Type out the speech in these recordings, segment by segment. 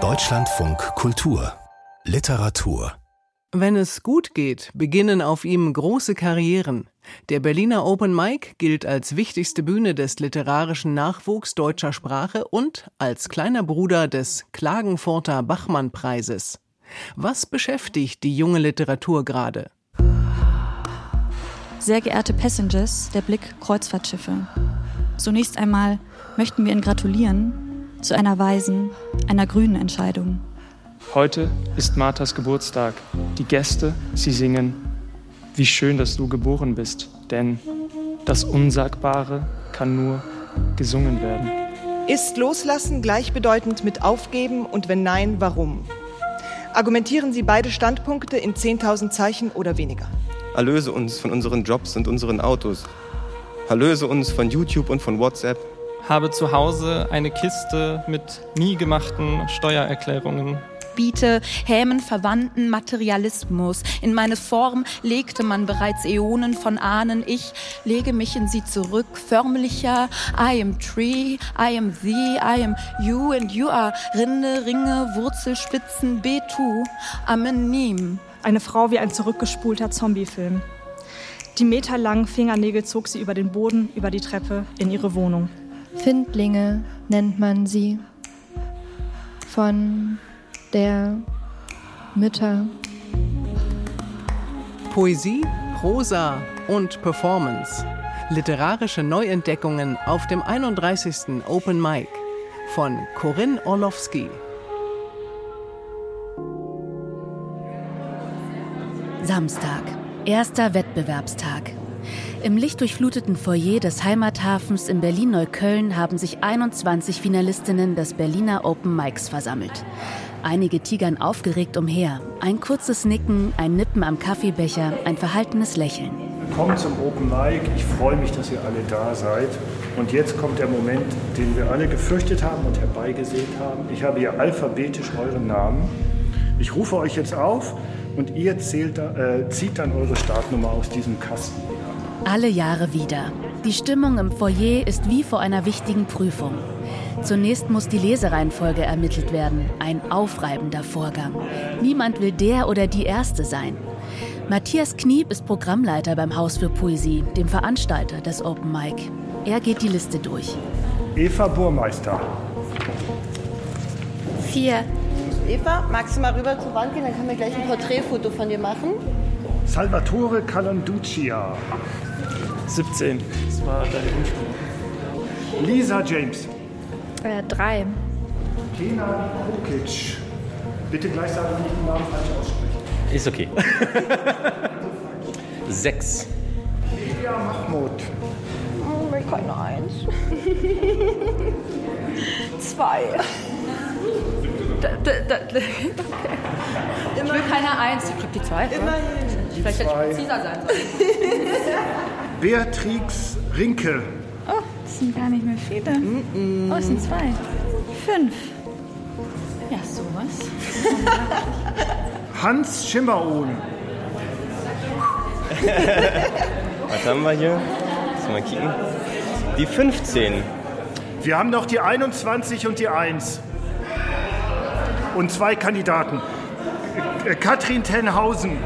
Deutschlandfunk Kultur Literatur wenn es gut geht, beginnen auf ihm große Karrieren. Der Berliner Open Mic gilt als wichtigste Bühne des literarischen Nachwuchs deutscher Sprache und als kleiner Bruder des Klagenfurter Bachmann-Preises. Was beschäftigt die junge Literatur gerade? Sehr geehrte Passengers der Blick Kreuzfahrtschiffe. Zunächst einmal möchten wir Ihnen gratulieren zu einer weisen, einer grünen Entscheidung. Heute ist Marthas Geburtstag. Die Gäste, sie singen, wie schön, dass du geboren bist, denn das Unsagbare kann nur gesungen werden. Ist Loslassen gleichbedeutend mit Aufgeben und wenn nein, warum? Argumentieren Sie beide Standpunkte in 10.000 Zeichen oder weniger. Erlöse uns von unseren Jobs und unseren Autos. Erlöse uns von YouTube und von WhatsApp. Habe zu Hause eine Kiste mit nie gemachten Steuererklärungen biete Hämen verwandten Materialismus. In meine Form legte man bereits Äonen von Ahnen. Ich lege mich in sie zurück, förmlicher. I am tree, I am thee, I am you and you are Rinde, Ringe, Wurzelspitzen, Betu, Amenim. Eine Frau wie ein zurückgespulter Zombiefilm. Die meterlangen Fingernägel zog sie über den Boden, über die Treppe, in ihre Wohnung. Findlinge nennt man sie. Von der Mütter. Poesie, Prosa und Performance. Literarische Neuentdeckungen auf dem 31. Open Mic von Corinne Orlowski. Samstag, erster Wettbewerbstag. Im lichtdurchfluteten Foyer des Heimathafens in Berlin-Neukölln haben sich 21 Finalistinnen des Berliner Open Mics versammelt. Einige tigern aufgeregt umher. Ein kurzes Nicken, ein Nippen am Kaffeebecher, ein verhaltenes Lächeln. Willkommen zum Open Mic. Ich freue mich, dass ihr alle da seid. Und jetzt kommt der Moment, den wir alle gefürchtet haben und herbeigesehnt haben. Ich habe hier alphabetisch euren Namen. Ich rufe euch jetzt auf und ihr zählt, äh, zieht dann eure Startnummer aus diesem Kasten. Alle Jahre wieder. Die Stimmung im Foyer ist wie vor einer wichtigen Prüfung. Zunächst muss die Lesereihenfolge ermittelt werden. Ein aufreibender Vorgang. Niemand will der oder die Erste sein. Matthias Kniep ist Programmleiter beim Haus für Poesie, dem Veranstalter des Open Mic. Er geht die Liste durch. Eva Burmeister. Vier. Eva, magst du mal rüber zur Wand gehen? Dann können wir gleich ein Porträtfoto von dir machen. Salvatore Calanduccia. 17. Das war deine Umschulung. Lisa James. Äh, drei. Kenan Kokic. Bitte gleich sagen, wenn ich den Namen falsch ausspreche. Ist okay. Sechs. Lydia Mahmoud. Oh, ich keine Eins. Zwei. Da, da, da, okay. Ich will keine Eins, ich krieg die zwei. Immerhin. Vielleicht hätte ich präziser sein sollen. Beatrix Rinke. Oh, das sind gar nicht mehr viele. Mm -mm. Oh, es sind zwei. Fünf. Ja, sowas. Hans Schimmerohn. Was haben wir hier? Lass mal kicken. Die 15. Wir haben noch die 21 und die 1. Und zwei Kandidaten. Äh, Katrin Tenhausen.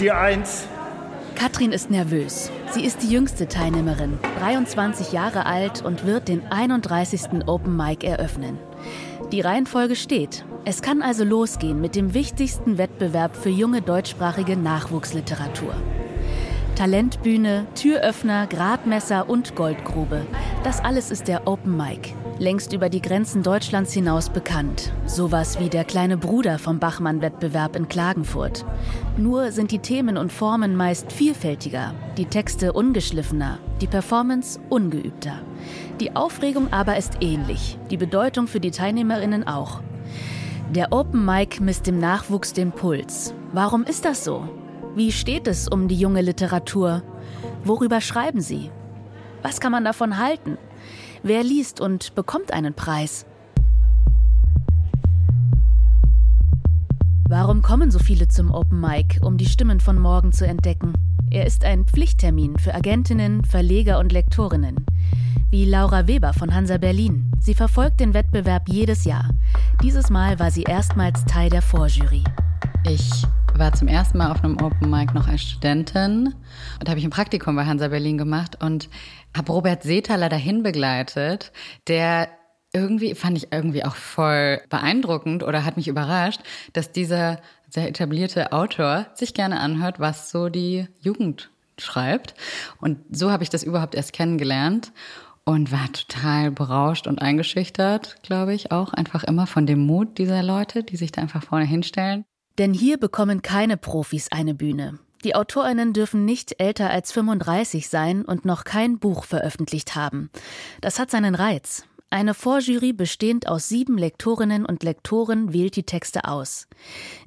Die 1. Katrin ist nervös. Sie ist die jüngste Teilnehmerin, 23 Jahre alt und wird den 31. Open Mic eröffnen. Die Reihenfolge steht. Es kann also losgehen mit dem wichtigsten Wettbewerb für junge deutschsprachige Nachwuchsliteratur. Talentbühne, Türöffner, Gradmesser und Goldgrube. Das alles ist der Open Mic. Längst über die Grenzen Deutschlands hinaus bekannt. Sowas wie der kleine Bruder vom Bachmann-Wettbewerb in Klagenfurt. Nur sind die Themen und Formen meist vielfältiger, die Texte ungeschliffener, die Performance ungeübter. Die Aufregung aber ist ähnlich, die Bedeutung für die TeilnehmerInnen auch. Der Open Mic misst dem Nachwuchs den Puls. Warum ist das so? Wie steht es um die junge Literatur? Worüber schreiben sie? Was kann man davon halten? Wer liest und bekommt einen Preis? Warum kommen so viele zum Open Mic, um die Stimmen von morgen zu entdecken? Er ist ein Pflichttermin für Agentinnen, Verleger und Lektorinnen. wie Laura Weber von Hansa Berlin. Sie verfolgt den Wettbewerb jedes Jahr. Dieses Mal war sie erstmals Teil der Vorjury. Ich war zum ersten Mal auf einem Open Mic noch als Studentin und habe ich ein Praktikum bei Hansa Berlin gemacht und habe Robert Seethaler dahin begleitet, der irgendwie fand ich irgendwie auch voll beeindruckend oder hat mich überrascht, dass dieser sehr etablierte Autor sich gerne anhört, was so die Jugend schreibt. Und so habe ich das überhaupt erst kennengelernt und war total berauscht und eingeschüchtert, glaube ich, auch einfach immer von dem Mut dieser Leute, die sich da einfach vorne hinstellen. Denn hier bekommen keine Profis eine Bühne. Die Autorinnen dürfen nicht älter als 35 sein und noch kein Buch veröffentlicht haben. Das hat seinen Reiz. Eine Vorjury bestehend aus sieben Lektorinnen und Lektoren wählt die Texte aus.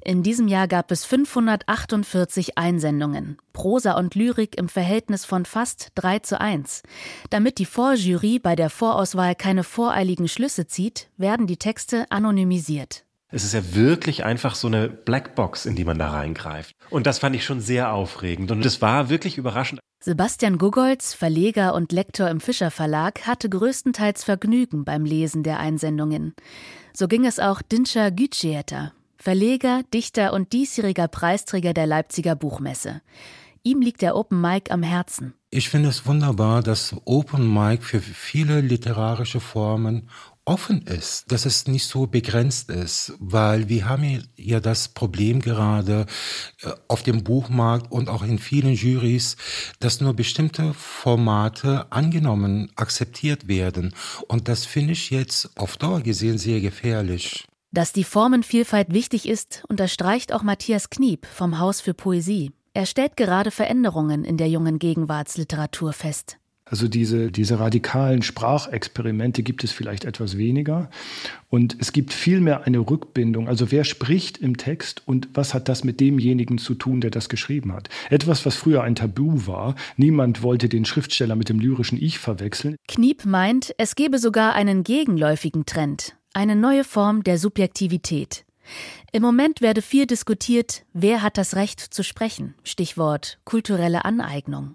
In diesem Jahr gab es 548 Einsendungen, Prosa und Lyrik im Verhältnis von fast 3 zu 1. Damit die Vorjury bei der Vorauswahl keine voreiligen Schlüsse zieht, werden die Texte anonymisiert. Es ist ja wirklich einfach so eine Blackbox, in die man da reingreift. Und das fand ich schon sehr aufregend. Und es war wirklich überraschend. Sebastian Gugolz, Verleger und Lektor im Fischer Verlag, hatte größtenteils Vergnügen beim Lesen der Einsendungen. So ging es auch Dinscher Gütschieter, Verleger, Dichter und diesjähriger Preisträger der Leipziger Buchmesse. Ihm liegt der Open Mic am Herzen. Ich finde es wunderbar, dass Open Mic für viele literarische Formen offen ist, dass es nicht so begrenzt ist, weil wir haben ja das Problem gerade äh, auf dem Buchmarkt und auch in vielen Jurys, dass nur bestimmte Formate angenommen, akzeptiert werden. Und das finde ich jetzt auf Dauer gesehen sehr gefährlich. Dass die Formenvielfalt wichtig ist, unterstreicht auch Matthias Kniep vom Haus für Poesie. Er stellt gerade Veränderungen in der jungen Gegenwartsliteratur fest. Also diese, diese radikalen Sprachexperimente gibt es vielleicht etwas weniger. Und es gibt vielmehr eine Rückbindung. Also wer spricht im Text und was hat das mit demjenigen zu tun, der das geschrieben hat? Etwas, was früher ein Tabu war. Niemand wollte den Schriftsteller mit dem lyrischen Ich verwechseln. Kniep meint, es gebe sogar einen gegenläufigen Trend, eine neue Form der Subjektivität. Im Moment werde viel diskutiert, wer hat das Recht zu sprechen. Stichwort kulturelle Aneignung.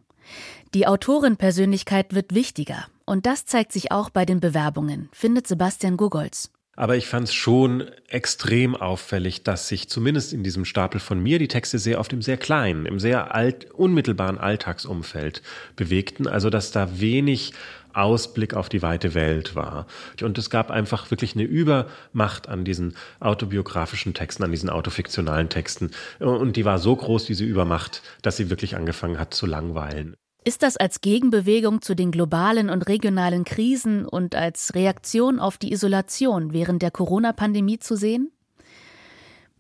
Die Autorenpersönlichkeit wird wichtiger. Und das zeigt sich auch bei den Bewerbungen, findet Sebastian Gugolz. Aber ich fand es schon extrem auffällig, dass sich zumindest in diesem Stapel von mir die Texte sehr oft im sehr kleinen, im sehr alt, unmittelbaren Alltagsumfeld bewegten. Also dass da wenig Ausblick auf die weite Welt war. Und es gab einfach wirklich eine Übermacht an diesen autobiografischen Texten, an diesen autofiktionalen Texten. Und die war so groß, diese Übermacht, dass sie wirklich angefangen hat zu langweilen. Ist das als Gegenbewegung zu den globalen und regionalen Krisen und als Reaktion auf die Isolation während der Corona-Pandemie zu sehen?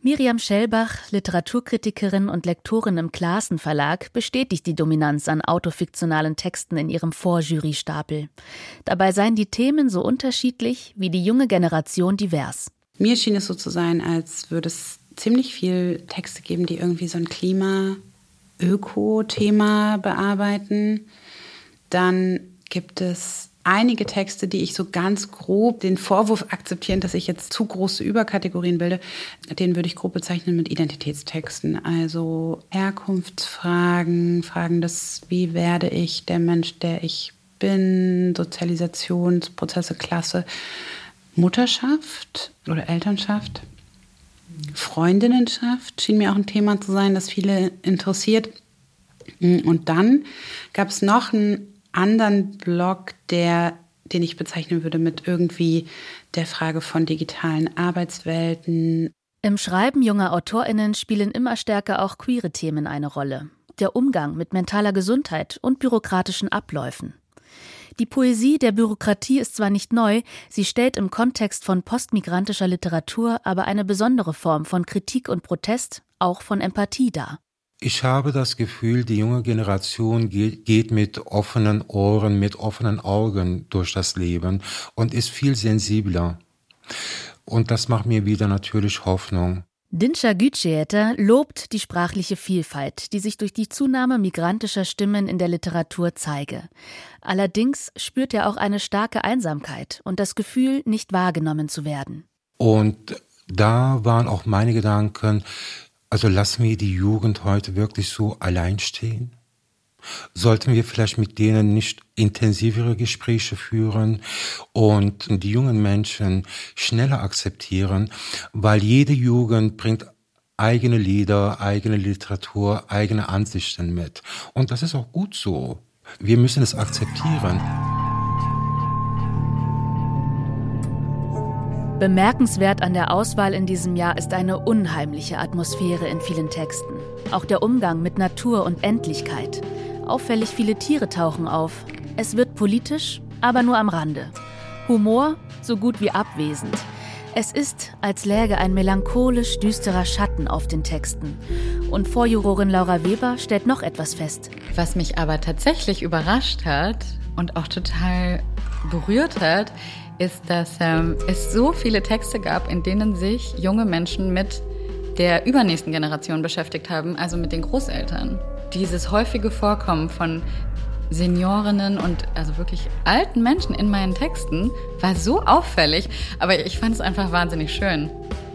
Miriam Schellbach, Literaturkritikerin und Lektorin im Klassen Verlag, bestätigt die Dominanz an autofiktionalen Texten in ihrem Vorjurystapel. Dabei seien die Themen so unterschiedlich wie die junge Generation divers. Mir schien es so zu sein, als würde es ziemlich viel Texte geben, die irgendwie so ein Klima Öko-Thema bearbeiten. Dann gibt es einige Texte, die ich so ganz grob den Vorwurf akzeptieren, dass ich jetzt zu große Überkategorien bilde, den würde ich grob bezeichnen mit Identitätstexten. Also Herkunftsfragen, Fragen des, wie werde ich der Mensch, der ich bin, Sozialisationsprozesse, Klasse, Mutterschaft oder Elternschaft. Freundinnenschaft schien mir auch ein Thema zu sein, das viele interessiert. Und dann gab es noch einen anderen Blog, der, den ich bezeichnen würde mit irgendwie der Frage von digitalen Arbeitswelten. Im Schreiben junger AutorInnen spielen immer stärker auch queere Themen eine Rolle. Der Umgang mit mentaler Gesundheit und bürokratischen Abläufen. Die Poesie der Bürokratie ist zwar nicht neu, sie stellt im Kontext von postmigrantischer Literatur aber eine besondere Form von Kritik und Protest, auch von Empathie dar. Ich habe das Gefühl, die junge Generation geht, geht, mit offenen Ohren, mit offenen Augen durch das Leben und ist viel sensibler. Und das macht mir wieder natürlich Hoffnung. Dinscha Gütschieter lobt die sprachliche Vielfalt, die sich durch die Zunahme migrantischer Stimmen in der Literatur zeige. Allerdings spürt er auch eine starke Einsamkeit und das Gefühl, nicht wahrgenommen zu werden. Und da waren auch meine Gedanken, also lassen wir die Jugend heute wirklich so allein stehen? Sollten wir vielleicht mit denen nicht intensivere Gespräche führen und die jungen Menschen schneller akzeptieren, weil jede Jugend bringt eigene Lieder, eigene Literatur, eigene Ansichten mit. Und das ist auch gut so. Wir müssen es akzeptieren. Bemerkenswert an der Auswahl in diesem Jahr ist eine unheimliche Atmosphäre in vielen Texten. Auch der Umgang mit Natur und Endlichkeit. Auffällig viele Tiere tauchen auf. Es wird politisch, aber nur am Rande. Humor so gut wie abwesend. Es ist, als läge ein melancholisch düsterer Schatten auf den Texten. Und Vorjurorin Laura Weber stellt noch etwas fest. Was mich aber tatsächlich überrascht hat und auch total berührt hat, ist, dass ähm, es so viele Texte gab, in denen sich junge Menschen mit der übernächsten Generation beschäftigt haben, also mit den Großeltern. Dieses häufige Vorkommen von Seniorinnen und also wirklich alten Menschen in meinen Texten war so auffällig, aber ich fand es einfach wahnsinnig schön.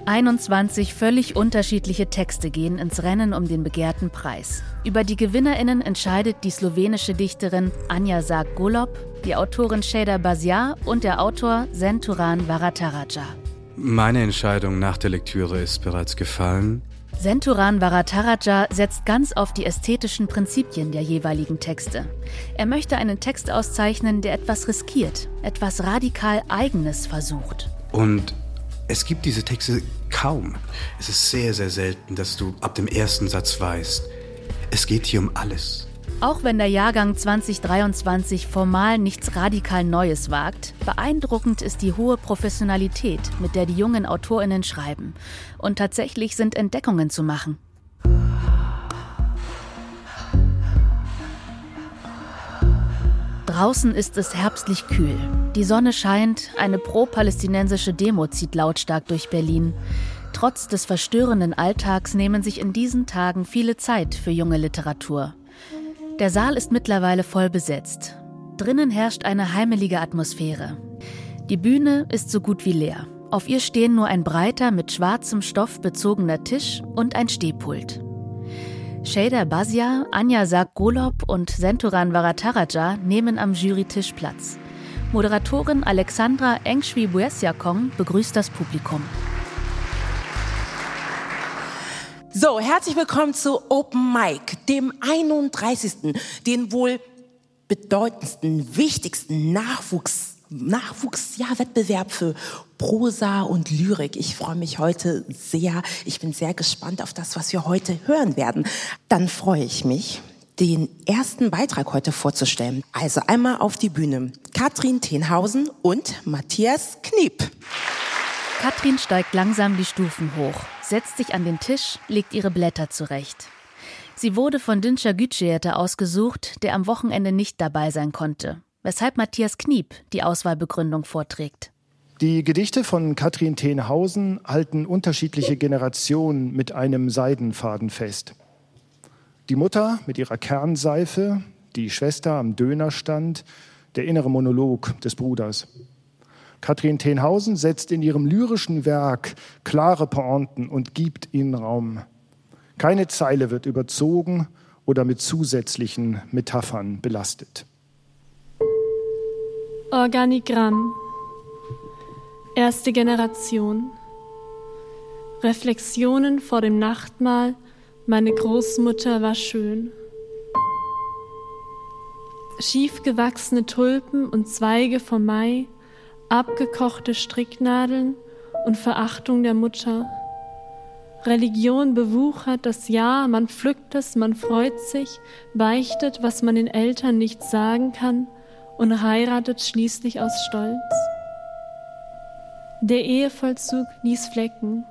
21 völlig unterschiedliche Texte gehen ins Rennen um den begehrten Preis. Über die GewinnerInnen entscheidet die slowenische Dichterin Anja Sarg-Golob, die Autorin Shada Baziar und der Autor Senturan Varataraja. Meine Entscheidung nach der Lektüre ist bereits gefallen. Senturan Varataraja setzt ganz auf die ästhetischen Prinzipien der jeweiligen Texte. Er möchte einen Text auszeichnen, der etwas riskiert, etwas radikal Eigenes versucht. Und es gibt diese Texte kaum. Es ist sehr, sehr selten, dass du ab dem ersten Satz weißt, es geht hier um alles. Auch wenn der Jahrgang 2023 formal nichts radikal Neues wagt, beeindruckend ist die hohe Professionalität, mit der die jungen Autorinnen schreiben. Und tatsächlich sind Entdeckungen zu machen. Draußen ist es herbstlich kühl. Die Sonne scheint, eine pro-palästinensische Demo zieht lautstark durch Berlin. Trotz des verstörenden Alltags nehmen sich in diesen Tagen viele Zeit für junge Literatur. Der Saal ist mittlerweile voll besetzt. Drinnen herrscht eine heimelige Atmosphäre. Die Bühne ist so gut wie leer. Auf ihr stehen nur ein breiter, mit schwarzem Stoff bezogener Tisch und ein Stehpult. Shader Bazia, Anja Sarg-Golob und Senturan Varataraja nehmen am Jurytisch Platz. Moderatorin Alexandra Engshwi-Buesiakong begrüßt das Publikum. So, herzlich willkommen zu Open Mic, dem 31. den wohl bedeutendsten, wichtigsten Nachwuchs Nachwuchsjahrwettbewerb für Prosa und Lyrik. Ich freue mich heute sehr. Ich bin sehr gespannt auf das, was wir heute hören werden. Dann freue ich mich, den ersten Beitrag heute vorzustellen. Also einmal auf die Bühne. Katrin Tenhausen und Matthias Kniep. Katrin steigt langsam die Stufen hoch, setzt sich an den Tisch, legt ihre Blätter zurecht. Sie wurde von Dinscher Gütscherte ausgesucht, der am Wochenende nicht dabei sein konnte, weshalb Matthias Kniep die Auswahlbegründung vorträgt. Die Gedichte von Katrin Tenhausen halten unterschiedliche Generationen mit einem Seidenfaden fest. Die Mutter mit ihrer Kernseife, die Schwester am Dönerstand, der innere Monolog des Bruders. Katrin Tenhausen setzt in ihrem lyrischen Werk klare Pointen und gibt ihnen Raum. Keine Zeile wird überzogen oder mit zusätzlichen Metaphern belastet. Organigramm. Erste Generation. Reflexionen vor dem Nachtmahl. Meine Großmutter war schön. Schiefgewachsene Tulpen und Zweige vom Mai abgekochte Stricknadeln und Verachtung der Mutter. Religion bewuchert das Jahr, man pflückt es, man freut sich, beichtet, was man den Eltern nicht sagen kann und heiratet schließlich aus Stolz. Der Ehevollzug ließ Flecken,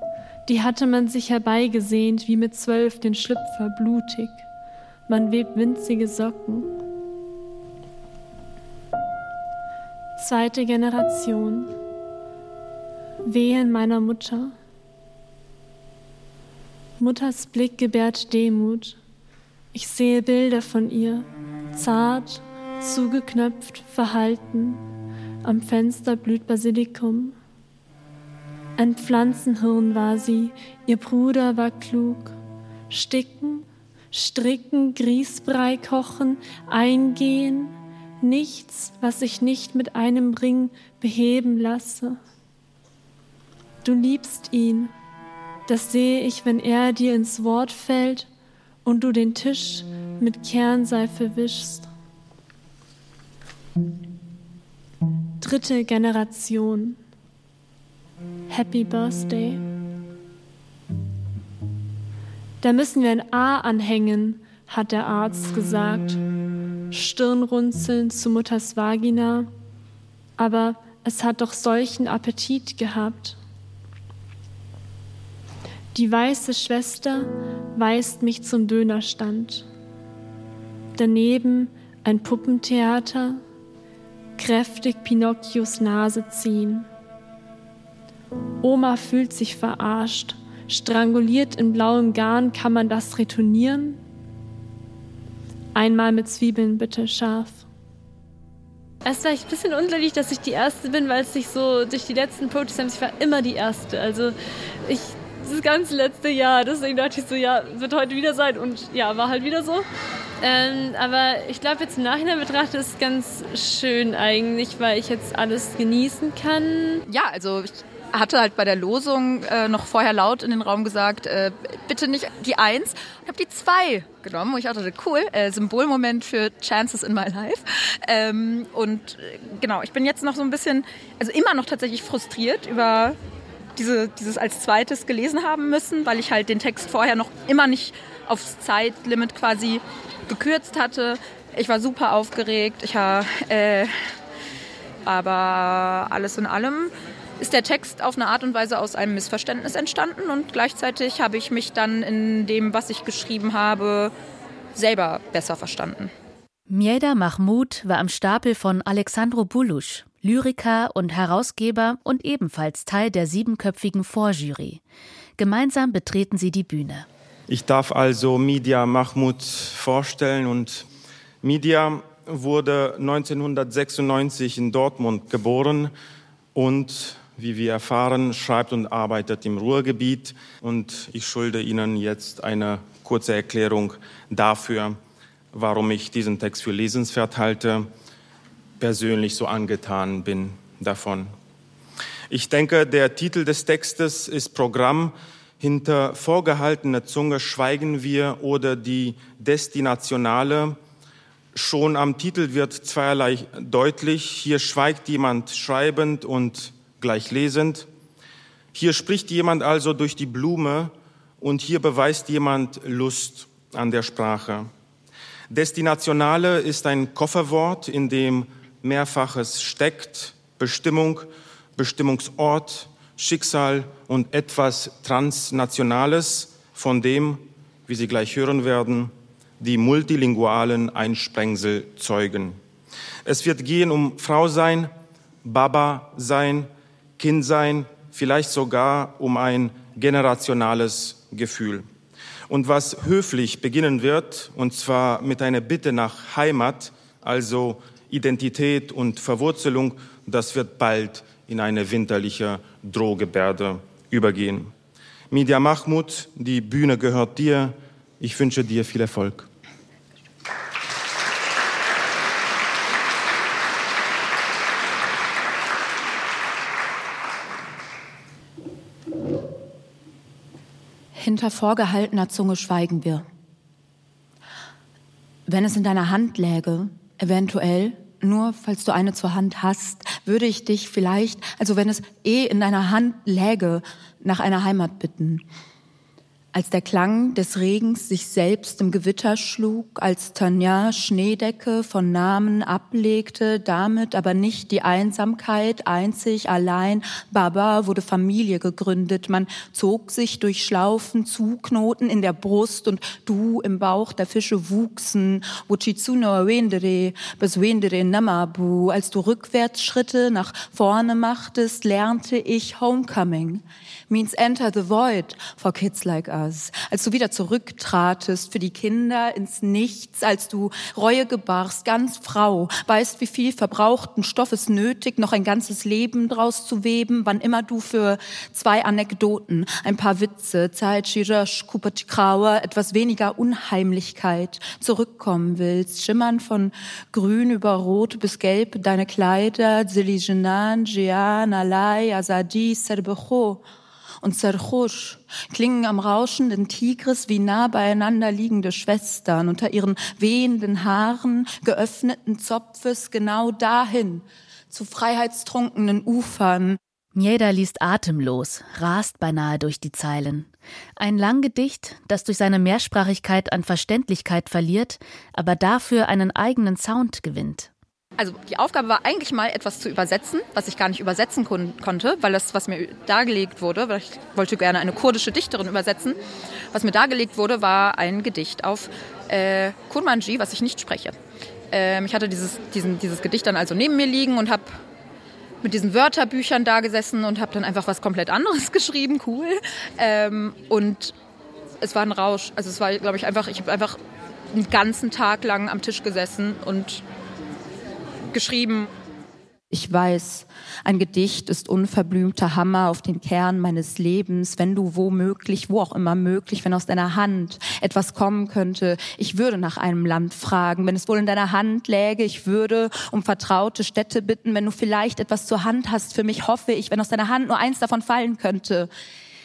die hatte man sich herbeigesehnt, wie mit zwölf den Schlüpfer blutig. Man webt winzige Socken, Zweite Generation. Wehen meiner Mutter. Mutters Blick gebärt Demut. Ich sehe Bilder von ihr, zart, zugeknöpft, verhalten. Am Fenster blüht Basilikum. Ein Pflanzenhirn war sie, ihr Bruder war klug. Sticken, stricken, Grießbrei kochen, eingehen, nichts, was ich nicht mit einem Ring beheben lasse. Du liebst ihn, das sehe ich, wenn er dir ins Wort fällt und du den Tisch mit Kernseife wischst. Dritte Generation. Happy Birthday. Da müssen wir ein A anhängen, hat der Arzt gesagt. Stirnrunzeln zu Mutters Vagina. Aber es hat doch solchen Appetit gehabt. Die weiße Schwester weist mich zum Dönerstand. Daneben ein Puppentheater, kräftig Pinocchios Nase ziehen. Oma fühlt sich verarscht. Stranguliert in blauem Garn kann man das retournieren? Einmal mit Zwiebeln bitte scharf. Es war ein bisschen unglücklich, dass ich die Erste bin, weil es sich so durch die letzten Poetry Slams, ich war immer die Erste. Also ich, das ganze letzte Jahr, deswegen dachte ich so, ja, wird heute wieder sein und ja, war halt wieder so. Ähm, aber ich glaube, jetzt im Nachhinein betrachtet ist es ganz schön eigentlich, weil ich jetzt alles genießen kann. Ja, also ich hatte halt bei der Losung äh, noch vorher laut in den Raum gesagt, äh, bitte nicht die Eins. Ich habe die Zwei genommen und ich dachte, cool, äh, Symbolmoment für Chances in my life. Ähm, und äh, genau, ich bin jetzt noch so ein bisschen, also immer noch tatsächlich frustriert über diese, dieses als zweites gelesen haben müssen, weil ich halt den Text vorher noch immer nicht aufs Zeitlimit quasi gekürzt hatte. Ich war super aufgeregt. Ich war, äh, aber alles in allem ist der Text auf eine Art und Weise aus einem Missverständnis entstanden und gleichzeitig habe ich mich dann in dem, was ich geschrieben habe, selber besser verstanden. Mieda Mahmoud war am Stapel von Alexandro Bulusch, Lyriker und Herausgeber und ebenfalls Teil der siebenköpfigen Vorjury. Gemeinsam betreten sie die Bühne. Ich darf also Midia Mahmoud vorstellen und Midia wurde 1996 in Dortmund geboren und wie wir erfahren, schreibt und arbeitet im Ruhrgebiet. Und ich schulde Ihnen jetzt eine kurze Erklärung dafür, warum ich diesen Text für lesenswert halte, persönlich so angetan bin davon. Ich denke, der Titel des Textes ist Programm. Hinter vorgehaltener Zunge schweigen wir oder die Destinationale. Schon am Titel wird zweierlei deutlich. Hier schweigt jemand schreibend und gleich lesend. Hier spricht jemand also durch die Blume und hier beweist jemand Lust an der Sprache. Destinationale ist ein Kofferwort, in dem mehrfaches steckt, Bestimmung, Bestimmungsort, Schicksal und etwas Transnationales, von dem, wie Sie gleich hören werden, die multilingualen Einsprengsel zeugen. Es wird gehen um Frau sein, Baba sein, Kind sein, vielleicht sogar um ein generationales Gefühl. Und was höflich beginnen wird, und zwar mit einer Bitte nach Heimat, also Identität und Verwurzelung, das wird bald in eine winterliche Drohgebärde übergehen. Media Mahmoud, die Bühne gehört dir. Ich wünsche dir viel Erfolg. Hinter vorgehaltener Zunge schweigen wir. Wenn es in deiner Hand läge, eventuell, nur falls du eine zur Hand hast, würde ich dich vielleicht, also wenn es eh in deiner Hand läge, nach einer Heimat bitten als der Klang des Regens sich selbst im Gewitter schlug, als Tanja Schneedecke von Namen ablegte, damit aber nicht die Einsamkeit, einzig, allein. Baba wurde Familie gegründet, man zog sich durch Schlaufen, Zuknoten in der Brust und du im Bauch der Fische wuchsen. Wuchitsuno Wendere, bis Wendere Namabu. Als du Rückwärtsschritte nach vorne machtest, lernte ich Homecoming. Means enter the void for kids like us. Als du wieder zurücktratest für die Kinder ins Nichts, als du Reue gebarst, ganz Frau, weißt, wie viel verbrauchten Stoff es nötig, noch ein ganzes Leben draus zu weben, wann immer du für zwei Anekdoten, ein paar Witze, Zeit, Shirash, Kupachikrawa, etwas weniger Unheimlichkeit zurückkommen willst, schimmern von grün über rot bis gelb deine Kleider, Zilijinan, Jian, Alai, Azadi, Serbecho und Serchosh klingen am rauschenden Tigris wie nah beieinander liegende Schwestern unter ihren wehenden Haaren, geöffneten Zopfes genau dahin, zu freiheitstrunkenen Ufern. Jeder liest atemlos, rast beinahe durch die Zeilen. Ein Langgedicht, das durch seine Mehrsprachigkeit an Verständlichkeit verliert, aber dafür einen eigenen Sound gewinnt. Also die Aufgabe war eigentlich mal etwas zu übersetzen, was ich gar nicht übersetzen kon konnte, weil das, was mir dargelegt wurde, weil ich wollte gerne eine kurdische Dichterin übersetzen, was mir dargelegt wurde, war ein Gedicht auf äh, Kurmanji, was ich nicht spreche. Ähm, ich hatte dieses, diesen, dieses Gedicht dann also neben mir liegen und habe mit diesen Wörterbüchern da gesessen und habe dann einfach was komplett anderes geschrieben, cool. Ähm, und es war ein Rausch. Also es war, glaube ich, einfach, ich habe einfach einen ganzen Tag lang am Tisch gesessen und geschrieben. Ich weiß, ein Gedicht ist unverblümter Hammer auf den Kern meines Lebens, wenn du womöglich, wo auch immer möglich, wenn aus deiner Hand etwas kommen könnte. Ich würde nach einem Land fragen, wenn es wohl in deiner Hand läge. Ich würde um vertraute Städte bitten, wenn du vielleicht etwas zur Hand hast. Für mich hoffe ich, wenn aus deiner Hand nur eins davon fallen könnte.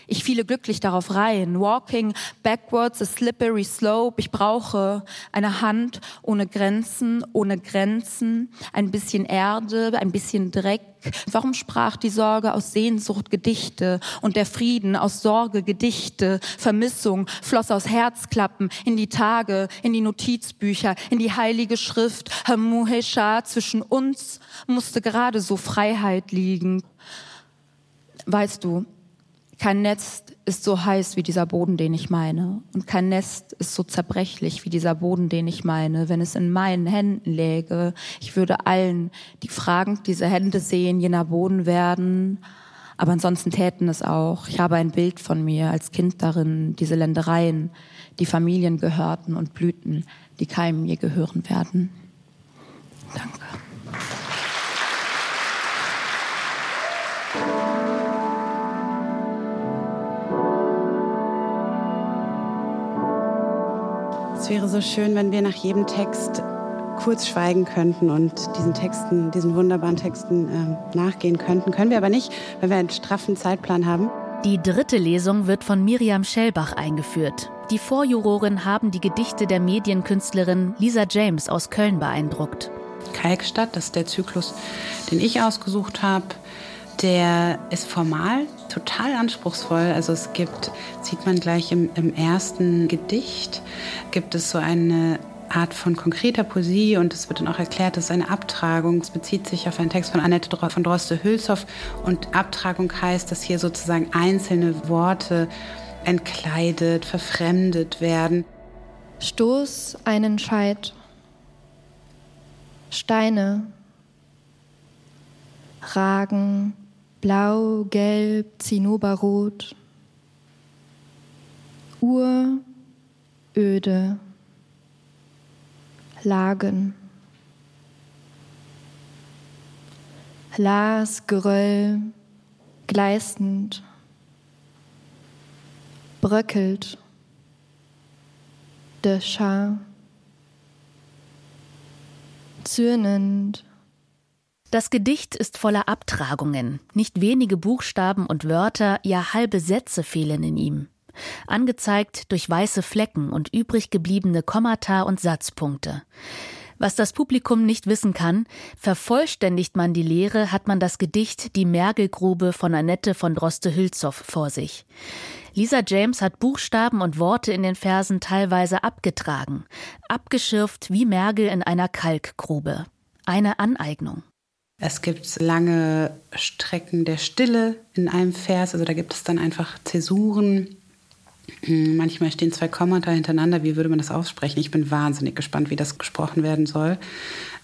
Ich fiele glücklich darauf rein. Walking backwards, a slippery slope. Ich brauche eine Hand ohne Grenzen, ohne Grenzen, ein bisschen Erde, ein bisschen Dreck. Warum sprach die Sorge aus Sehnsucht Gedichte und der Frieden aus Sorge Gedichte? Vermissung floss aus Herzklappen in die Tage, in die Notizbücher, in die heilige Schrift. Hamuhesha zwischen uns musste gerade so Freiheit liegen. Weißt du, kein Netz ist so heiß wie dieser Boden, den ich meine. Und kein Nest ist so zerbrechlich wie dieser Boden, den ich meine. Wenn es in meinen Händen läge, ich würde allen, die fragend diese Hände sehen, jener Boden werden. Aber ansonsten täten es auch. Ich habe ein Bild von mir als Kind darin, diese Ländereien, die Familien gehörten und blühten, die keinem je gehören werden. Danke. Wäre so schön, wenn wir nach jedem Text kurz schweigen könnten und diesen Texten, diesen wunderbaren Texten äh, nachgehen könnten. Können wir aber nicht, weil wir einen straffen Zeitplan haben. Die dritte Lesung wird von Miriam Schellbach eingeführt. Die Vorjuroren haben die Gedichte der Medienkünstlerin Lisa James aus Köln beeindruckt. Kalkstadt, das ist der Zyklus, den ich ausgesucht habe. Der ist formal total anspruchsvoll. Also es gibt, sieht man gleich im, im ersten Gedicht, gibt es so eine Art von konkreter Poesie und es wird dann auch erklärt, das ist eine Abtragung. Es bezieht sich auf einen Text von Annette von Droste-Hülshoff und Abtragung heißt, dass hier sozusagen einzelne Worte entkleidet, verfremdet werden. Stoß einen Scheit. Steine ragen blau, gelb, zinnoberrot. Ur, öde, Lagen. Las, Geröll, gleißend, bröckelt, de Schar, zürnend, das Gedicht ist voller Abtragungen. Nicht wenige Buchstaben und Wörter, ja halbe Sätze fehlen in ihm. Angezeigt durch weiße Flecken und übrig gebliebene Kommata und Satzpunkte. Was das Publikum nicht wissen kann, vervollständigt man die Lehre, hat man das Gedicht Die Mergelgrube von Annette von Droste-Hülshoff vor sich. Lisa James hat Buchstaben und Worte in den Versen teilweise abgetragen, abgeschürft wie Mergel in einer Kalkgrube. Eine Aneignung. Es gibt lange Strecken der Stille in einem Vers, also da gibt es dann einfach Zäsuren. Hm, manchmal stehen zwei Kommata hintereinander. Wie würde man das aussprechen? Ich bin wahnsinnig gespannt, wie das gesprochen werden soll.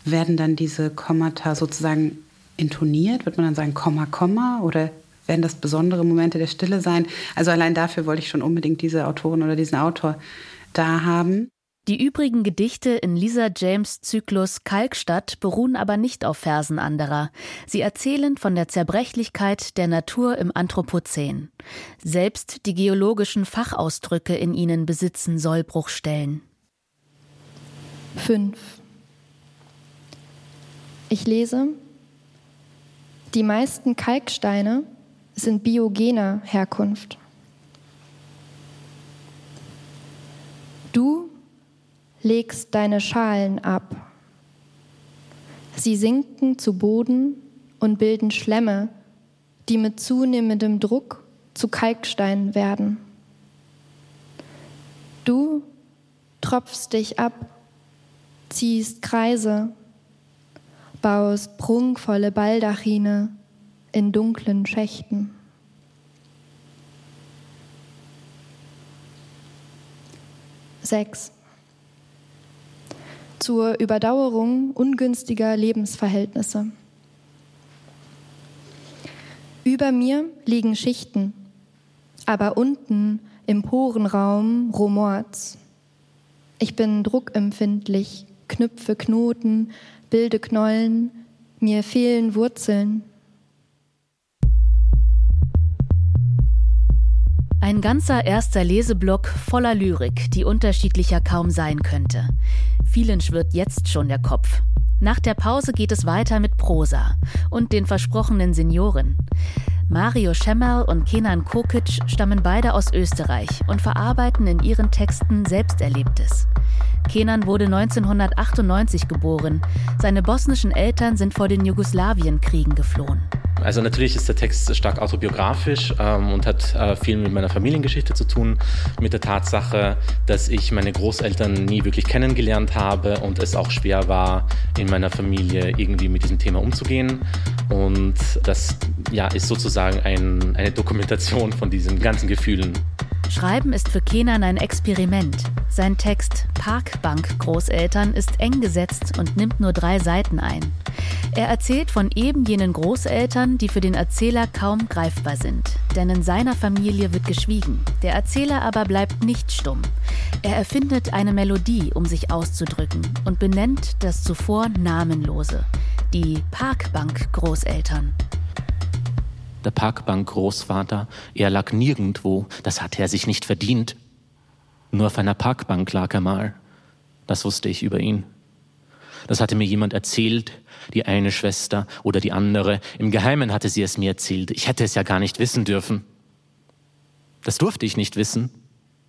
Werden dann diese Kommata sozusagen intoniert? Wird man dann sagen Komma, Komma? Oder werden das besondere Momente der Stille sein. Also allein dafür wollte ich schon unbedingt diese Autorin oder diesen Autor da haben. Die übrigen Gedichte in Lisa James Zyklus Kalkstadt beruhen aber nicht auf Versen anderer. Sie erzählen von der Zerbrechlichkeit der Natur im Anthropozän. Selbst die geologischen Fachausdrücke in ihnen besitzen Sollbruchstellen. 5. Ich lese, die meisten Kalksteine sind biogener Herkunft. Du legst deine Schalen ab. Sie sinken zu Boden und bilden Schlemme, die mit zunehmendem Druck zu Kalksteinen werden. Du tropfst dich ab, ziehst Kreise, baust prunkvolle Baldachine in dunklen Schächten. Sechs zur Überdauerung ungünstiger Lebensverhältnisse. Über mir liegen Schichten, aber unten im Porenraum rumort's. Ich bin druckempfindlich, knüpfe Knoten, bilde Knollen, mir fehlen Wurzeln. Ein ganzer erster Leseblock voller Lyrik, die unterschiedlicher kaum sein könnte. Vielen schwirrt jetzt schon der Kopf. Nach der Pause geht es weiter mit Prosa und den versprochenen Senioren. Mario Schemmerl und Kenan Kokic stammen beide aus Österreich und verarbeiten in ihren Texten Selbsterlebtes. Kenan wurde 1998 geboren. Seine bosnischen Eltern sind vor den Jugoslawienkriegen geflohen. Also natürlich ist der Text stark autobiografisch ähm, und hat äh, viel mit meiner Familiengeschichte zu tun, mit der Tatsache, dass ich meine Großeltern nie wirklich kennengelernt habe und es auch schwer war, in meiner Familie irgendwie mit diesem Thema umzugehen. Und das ja, ist sozusagen ein, eine Dokumentation von diesen ganzen Gefühlen. Schreiben ist für Kenan ein Experiment. Sein Text Parkbank Großeltern ist eng gesetzt und nimmt nur drei Seiten ein. Er erzählt von eben jenen Großeltern, die für den Erzähler kaum greifbar sind. Denn in seiner Familie wird geschwiegen. Der Erzähler aber bleibt nicht stumm. Er erfindet eine Melodie, um sich auszudrücken und benennt das zuvor Namenlose. Die Parkbank Großeltern der Parkbank-Großvater, er lag nirgendwo, das hatte er sich nicht verdient. Nur auf einer Parkbank lag er mal. Das wusste ich über ihn. Das hatte mir jemand erzählt, die eine Schwester oder die andere. Im Geheimen hatte sie es mir erzählt. Ich hätte es ja gar nicht wissen dürfen. Das durfte ich nicht wissen.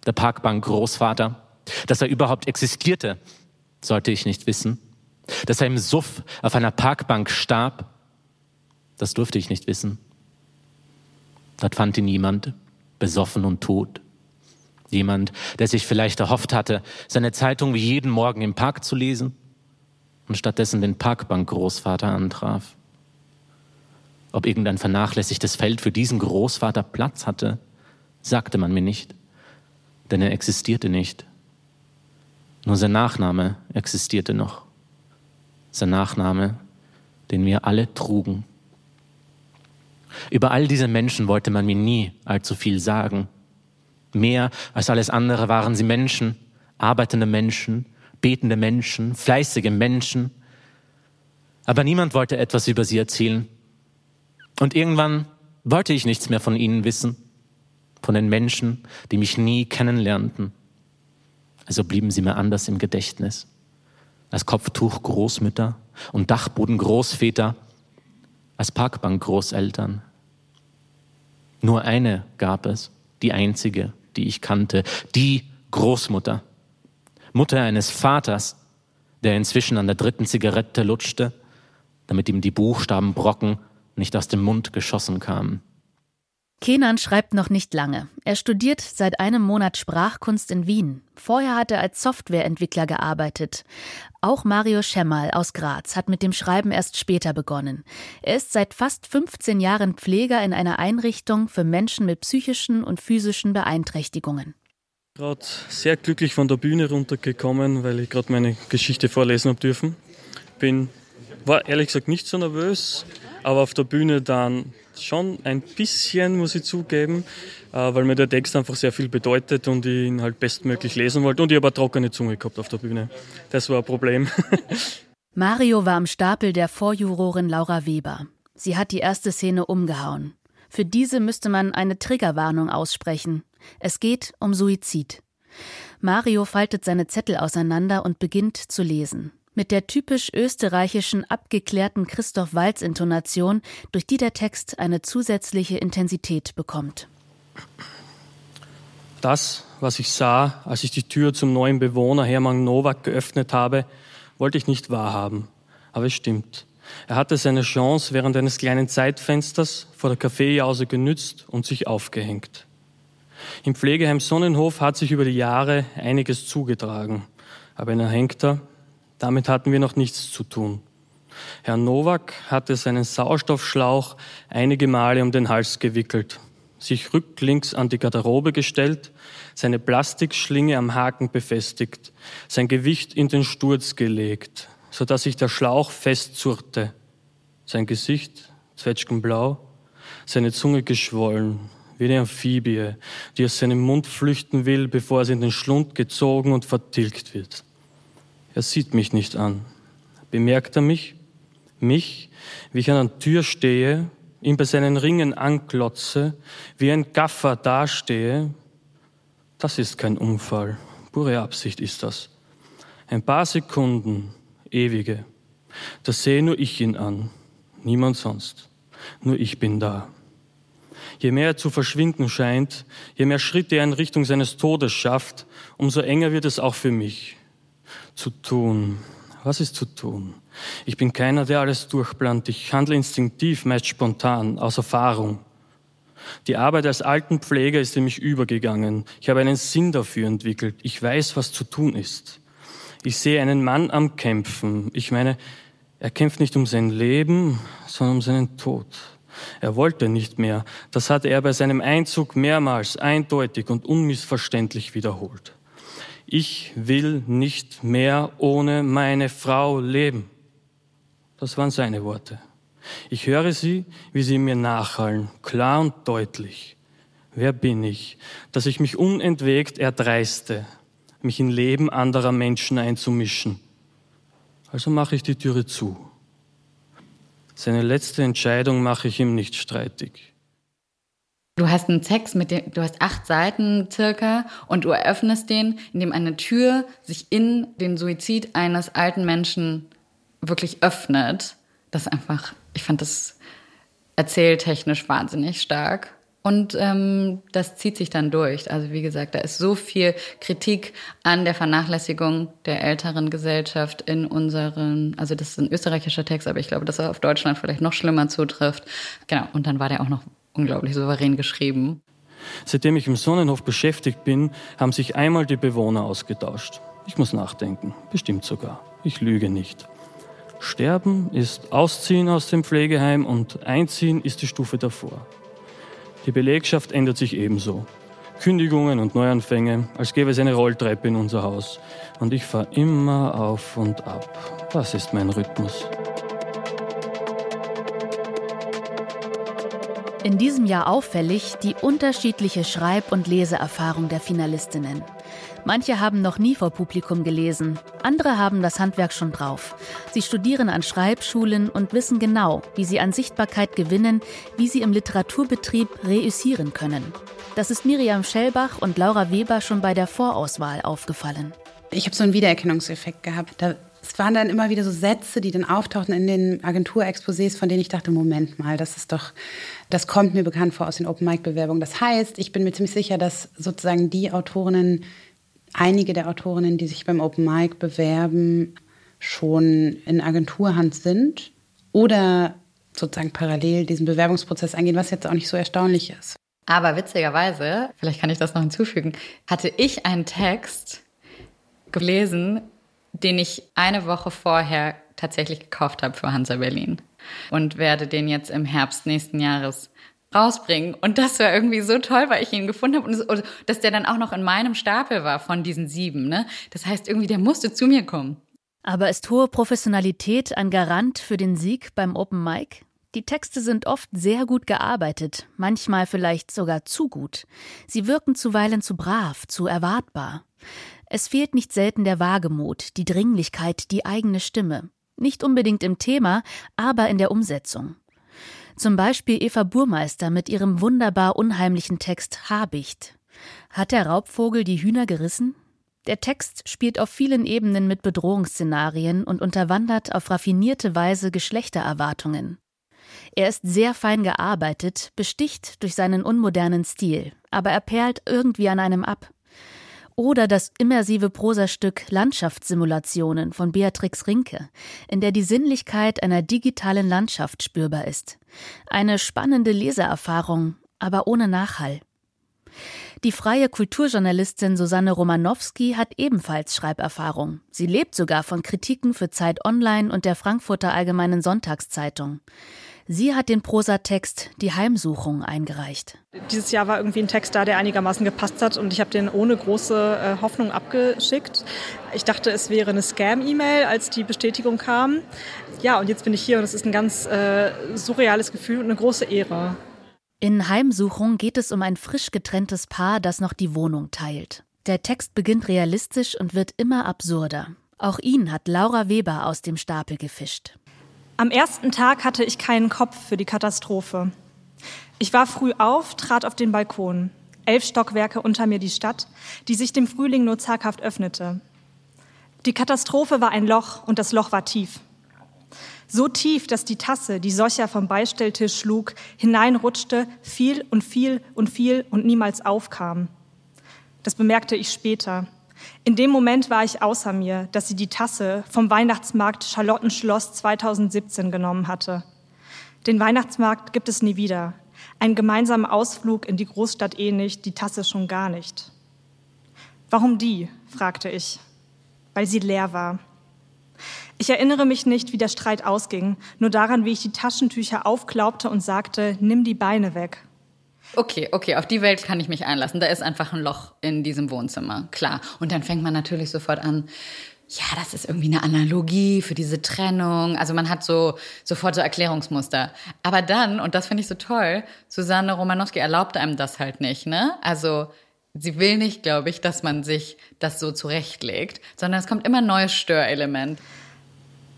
Der Parkbank-Großvater. Dass er überhaupt existierte, sollte ich nicht wissen. Dass er im Suff auf einer Parkbank starb, das durfte ich nicht wissen. Dort fand ihn niemand, besoffen und tot. Jemand, der sich vielleicht erhofft hatte, seine Zeitung wie jeden Morgen im Park zu lesen und stattdessen den Parkbank-Großvater antraf. Ob irgendein vernachlässigtes Feld für diesen Großvater Platz hatte, sagte man mir nicht, denn er existierte nicht. Nur sein Nachname existierte noch. Sein Nachname, den wir alle trugen. Über all diese Menschen wollte man mir nie allzu viel sagen. Mehr als alles andere waren sie Menschen, arbeitende Menschen, betende Menschen, fleißige Menschen. Aber niemand wollte etwas über sie erzählen. Und irgendwann wollte ich nichts mehr von ihnen wissen, von den Menschen, die mich nie kennenlernten. Also blieben sie mir anders im Gedächtnis. Als Kopftuch Großmütter und Dachboden Großväter, als Parkbank Großeltern. Nur eine gab es, die einzige, die ich kannte, die Großmutter. Mutter eines Vaters, der inzwischen an der dritten Zigarette lutschte, damit ihm die Buchstabenbrocken nicht aus dem Mund geschossen kamen. Kenan schreibt noch nicht lange. Er studiert seit einem Monat Sprachkunst in Wien. Vorher hat er als Softwareentwickler gearbeitet. Auch Mario Schemmal aus Graz hat mit dem Schreiben erst später begonnen. Er ist seit fast 15 Jahren Pfleger in einer Einrichtung für Menschen mit psychischen und physischen Beeinträchtigungen. Gerade sehr glücklich von der Bühne runtergekommen, weil ich gerade meine Geschichte vorlesen habe dürfen. Bin, war ehrlich gesagt nicht so nervös, aber auf der Bühne dann schon ein bisschen, muss ich zugeben, äh, weil mir der Text einfach sehr viel bedeutet und ich ihn halt bestmöglich lesen wollte. Und ich habe eine trockene Zunge gehabt auf der Bühne. Das war ein Problem. Mario war am Stapel der Vorjurorin Laura Weber. Sie hat die erste Szene umgehauen. Für diese müsste man eine Triggerwarnung aussprechen. Es geht um Suizid. Mario faltet seine Zettel auseinander und beginnt zu lesen. Mit der typisch österreichischen, abgeklärten Christoph Walz-Intonation, durch die der Text eine zusätzliche Intensität bekommt. Das, was ich sah, als ich die Tür zum neuen Bewohner Hermann Nowak geöffnet habe, wollte ich nicht wahrhaben. Aber es stimmt. Er hatte seine Chance während eines kleinen Zeitfensters vor der Kaffeejause genützt und sich aufgehängt. Im Pflegeheim Sonnenhof hat sich über die Jahre einiges zugetragen. Aber in Erhängter, damit hatten wir noch nichts zu tun. Herr Nowak hatte seinen Sauerstoffschlauch einige Male um den Hals gewickelt, sich rücklings an die Garderobe gestellt, seine Plastikschlinge am Haken befestigt, sein Gewicht in den Sturz gelegt, so dass sich der Schlauch festzurrte. Sein Gesicht zwetschgenblau, seine Zunge geschwollen, wie eine Amphibie, die aus seinem Mund flüchten will, bevor sie in den Schlund gezogen und vertilgt wird. Er sieht mich nicht an. Bemerkt er mich? Mich, wie ich an der Tür stehe, ihn bei seinen Ringen anklotze, wie ein Gaffer dastehe? Das ist kein Unfall. Pure Absicht ist das. Ein paar Sekunden, ewige. Da sehe nur ich ihn an, niemand sonst. Nur ich bin da. Je mehr er zu verschwinden scheint, je mehr Schritte er in Richtung seines Todes schafft, umso enger wird es auch für mich. Zu tun. Was ist zu tun? Ich bin keiner, der alles durchplant. Ich handle instinktiv, meist spontan, aus Erfahrung. Die Arbeit als Altenpfleger ist in mich übergegangen. Ich habe einen Sinn dafür entwickelt. Ich weiß, was zu tun ist. Ich sehe einen Mann am Kämpfen. Ich meine, er kämpft nicht um sein Leben, sondern um seinen Tod. Er wollte nicht mehr. Das hatte er bei seinem Einzug mehrmals eindeutig und unmissverständlich wiederholt. Ich will nicht mehr ohne meine Frau leben. Das waren seine Worte. Ich höre sie, wie sie mir nachhallen, klar und deutlich. Wer bin ich, dass ich mich unentwegt erdreiste, mich in Leben anderer Menschen einzumischen? Also mache ich die Türe zu. Seine letzte Entscheidung mache ich ihm nicht streitig. Du hast einen Text mit dem, du hast acht Seiten circa und du eröffnest den, indem eine Tür sich in den Suizid eines alten Menschen wirklich öffnet. Das ist einfach, ich fand das erzähltechnisch wahnsinnig stark. Und ähm, das zieht sich dann durch. Also wie gesagt, da ist so viel Kritik an der Vernachlässigung der älteren Gesellschaft in unseren, also das ist ein österreichischer Text, aber ich glaube, dass er auf Deutschland vielleicht noch schlimmer zutrifft. Genau, und dann war der auch noch unglaublich souverän geschrieben. Seitdem ich im Sonnenhof beschäftigt bin, haben sich einmal die Bewohner ausgetauscht. Ich muss nachdenken, bestimmt sogar. Ich lüge nicht. Sterben ist Ausziehen aus dem Pflegeheim und Einziehen ist die Stufe davor. Die Belegschaft ändert sich ebenso. Kündigungen und Neuanfänge, als gäbe es eine Rolltreppe in unser Haus. Und ich fahre immer auf und ab. Das ist mein Rhythmus. In diesem Jahr auffällig die unterschiedliche Schreib- und Leseerfahrung der Finalistinnen. Manche haben noch nie vor Publikum gelesen, andere haben das Handwerk schon drauf. Sie studieren an Schreibschulen und wissen genau, wie sie an Sichtbarkeit gewinnen, wie sie im Literaturbetrieb reüssieren können. Das ist Miriam Schellbach und Laura Weber schon bei der Vorauswahl aufgefallen. Ich habe so einen Wiedererkennungseffekt gehabt. Da es waren dann immer wieder so Sätze, die dann auftauchten in den Agenturexposés, von denen ich dachte, Moment mal, das ist doch, das kommt mir bekannt vor aus den Open-Mic-Bewerbungen. Das heißt, ich bin mir ziemlich sicher, dass sozusagen die Autorinnen, einige der Autorinnen, die sich beim Open Mic bewerben, schon in Agenturhand sind oder sozusagen parallel diesen Bewerbungsprozess eingehen, was jetzt auch nicht so erstaunlich ist. Aber witzigerweise, vielleicht kann ich das noch hinzufügen, hatte ich einen Text gelesen, den ich eine Woche vorher tatsächlich gekauft habe für Hansa Berlin und werde den jetzt im Herbst nächsten Jahres rausbringen. Und das war irgendwie so toll, weil ich ihn gefunden habe und, und dass der dann auch noch in meinem Stapel war von diesen sieben. Ne? Das heißt, irgendwie, der musste zu mir kommen. Aber ist hohe Professionalität ein Garant für den Sieg beim Open Mic? Die Texte sind oft sehr gut gearbeitet, manchmal vielleicht sogar zu gut. Sie wirken zuweilen zu brav, zu erwartbar. Es fehlt nicht selten der Wagemut, die Dringlichkeit, die eigene Stimme. Nicht unbedingt im Thema, aber in der Umsetzung. Zum Beispiel Eva Burmeister mit ihrem wunderbar unheimlichen Text Habicht. Hat der Raubvogel die Hühner gerissen? Der Text spielt auf vielen Ebenen mit Bedrohungsszenarien und unterwandert auf raffinierte Weise Geschlechtererwartungen. Er ist sehr fein gearbeitet, besticht durch seinen unmodernen Stil, aber er perlt irgendwie an einem ab. Oder das immersive Prosastück Landschaftssimulationen von Beatrix Rinke, in der die Sinnlichkeit einer digitalen Landschaft spürbar ist. Eine spannende Leseerfahrung, aber ohne Nachhall. Die freie Kulturjournalistin Susanne Romanowski hat ebenfalls Schreiberfahrung. Sie lebt sogar von Kritiken für Zeit Online und der Frankfurter Allgemeinen Sonntagszeitung. Sie hat den Prosatext Die Heimsuchung eingereicht. Dieses Jahr war irgendwie ein Text da, der einigermaßen gepasst hat und ich habe den ohne große äh, Hoffnung abgeschickt. Ich dachte, es wäre eine Scam-E-Mail, als die Bestätigung kam. Ja, und jetzt bin ich hier und es ist ein ganz äh, surreales Gefühl und eine große Ehre. In Heimsuchung geht es um ein frisch getrenntes Paar, das noch die Wohnung teilt. Der Text beginnt realistisch und wird immer absurder. Auch ihn hat Laura Weber aus dem Stapel gefischt. Am ersten Tag hatte ich keinen Kopf für die Katastrophe. Ich war früh auf, trat auf den Balkon. Elf Stockwerke unter mir die Stadt, die sich dem Frühling nur zaghaft öffnete. Die Katastrophe war ein Loch und das Loch war tief. So tief, dass die Tasse, die Socher vom Beistelltisch schlug, hineinrutschte, fiel und fiel und fiel und niemals aufkam. Das bemerkte ich später. In dem Moment war ich außer mir, dass sie die Tasse vom Weihnachtsmarkt Charlottenschloss 2017 genommen hatte. Den Weihnachtsmarkt gibt es nie wieder. Ein gemeinsamer Ausflug in die Großstadt eh nicht, die Tasse schon gar nicht. Warum die? fragte ich. Weil sie leer war. Ich erinnere mich nicht, wie der Streit ausging, nur daran, wie ich die Taschentücher aufklaubte und sagte, nimm die Beine weg. Okay, okay, auf die Welt kann ich mich einlassen. Da ist einfach ein Loch in diesem Wohnzimmer, klar. Und dann fängt man natürlich sofort an, ja, das ist irgendwie eine Analogie für diese Trennung. Also man hat so sofort so Erklärungsmuster. Aber dann, und das finde ich so toll, Susanne Romanowski erlaubt einem das halt nicht, ne? Also sie will nicht, glaube ich, dass man sich das so zurechtlegt, sondern es kommt immer ein neues Störelement.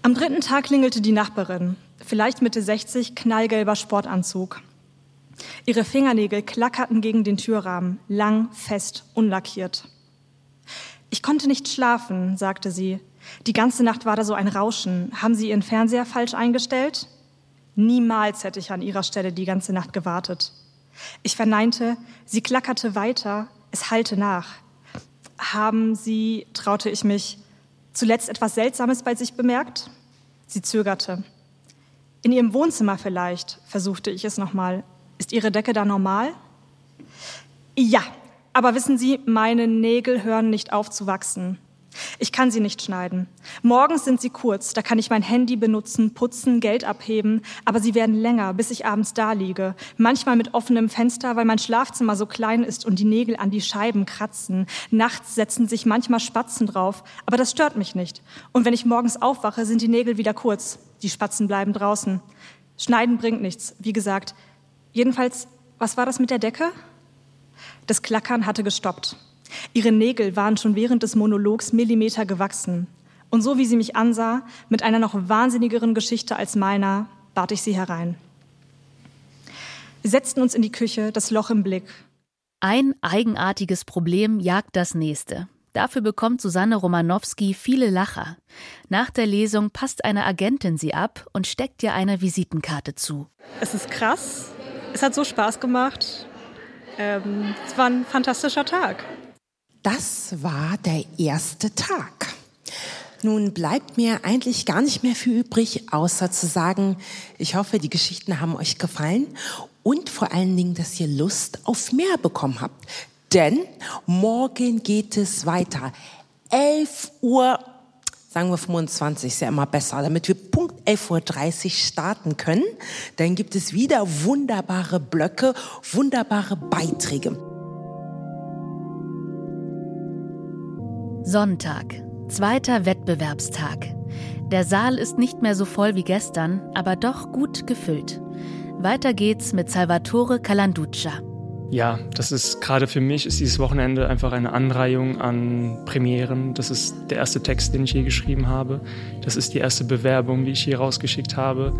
Am dritten Tag klingelte die Nachbarin, vielleicht Mitte 60, knallgelber Sportanzug. Ihre Fingernägel klackerten gegen den Türrahmen, lang, fest, unlackiert. Ich konnte nicht schlafen, sagte sie. Die ganze Nacht war da so ein Rauschen. Haben Sie Ihren Fernseher falsch eingestellt? Niemals hätte ich an Ihrer Stelle die ganze Nacht gewartet. Ich verneinte, sie klackerte weiter, es hallte nach. Haben Sie, traute ich mich, zuletzt etwas Seltsames bei sich bemerkt? Sie zögerte. In Ihrem Wohnzimmer vielleicht, versuchte ich es nochmal. Ist Ihre Decke da normal? Ja, aber wissen Sie, meine Nägel hören nicht auf zu wachsen. Ich kann sie nicht schneiden. Morgens sind sie kurz, da kann ich mein Handy benutzen, putzen, Geld abheben, aber sie werden länger, bis ich abends da liege. Manchmal mit offenem Fenster, weil mein Schlafzimmer so klein ist und die Nägel an die Scheiben kratzen. Nachts setzen sich manchmal Spatzen drauf, aber das stört mich nicht. Und wenn ich morgens aufwache, sind die Nägel wieder kurz. Die Spatzen bleiben draußen. Schneiden bringt nichts. Wie gesagt, Jedenfalls, was war das mit der Decke? Das Klackern hatte gestoppt. Ihre Nägel waren schon während des Monologs Millimeter gewachsen. Und so wie sie mich ansah, mit einer noch wahnsinnigeren Geschichte als meiner, bat ich sie herein. Wir setzten uns in die Küche, das Loch im Blick. Ein eigenartiges Problem jagt das nächste. Dafür bekommt Susanne Romanowski viele Lacher. Nach der Lesung passt eine Agentin sie ab und steckt ihr eine Visitenkarte zu. Es ist krass, es hat so Spaß gemacht. Ähm, es war ein fantastischer Tag. Das war der erste Tag. Nun bleibt mir eigentlich gar nicht mehr viel übrig, außer zu sagen, ich hoffe, die Geschichten haben euch gefallen und vor allen Dingen, dass ihr Lust auf mehr bekommen habt. Denn morgen geht es weiter. 11 Uhr sagen wir 25, ist ja immer besser, damit wir Punkt 11.30 Uhr starten können. Dann gibt es wieder wunderbare Blöcke, wunderbare Beiträge. Sonntag, Zweiter Wettbewerbstag. Der Saal ist nicht mehr so voll wie gestern, aber doch gut gefüllt. Weiter geht's mit Salvatore Calanduccia. Ja, das ist gerade für mich ist dieses Wochenende einfach eine Anreihung an Premieren. Das ist der erste Text, den ich je geschrieben habe. Das ist die erste Bewerbung, die ich je rausgeschickt habe.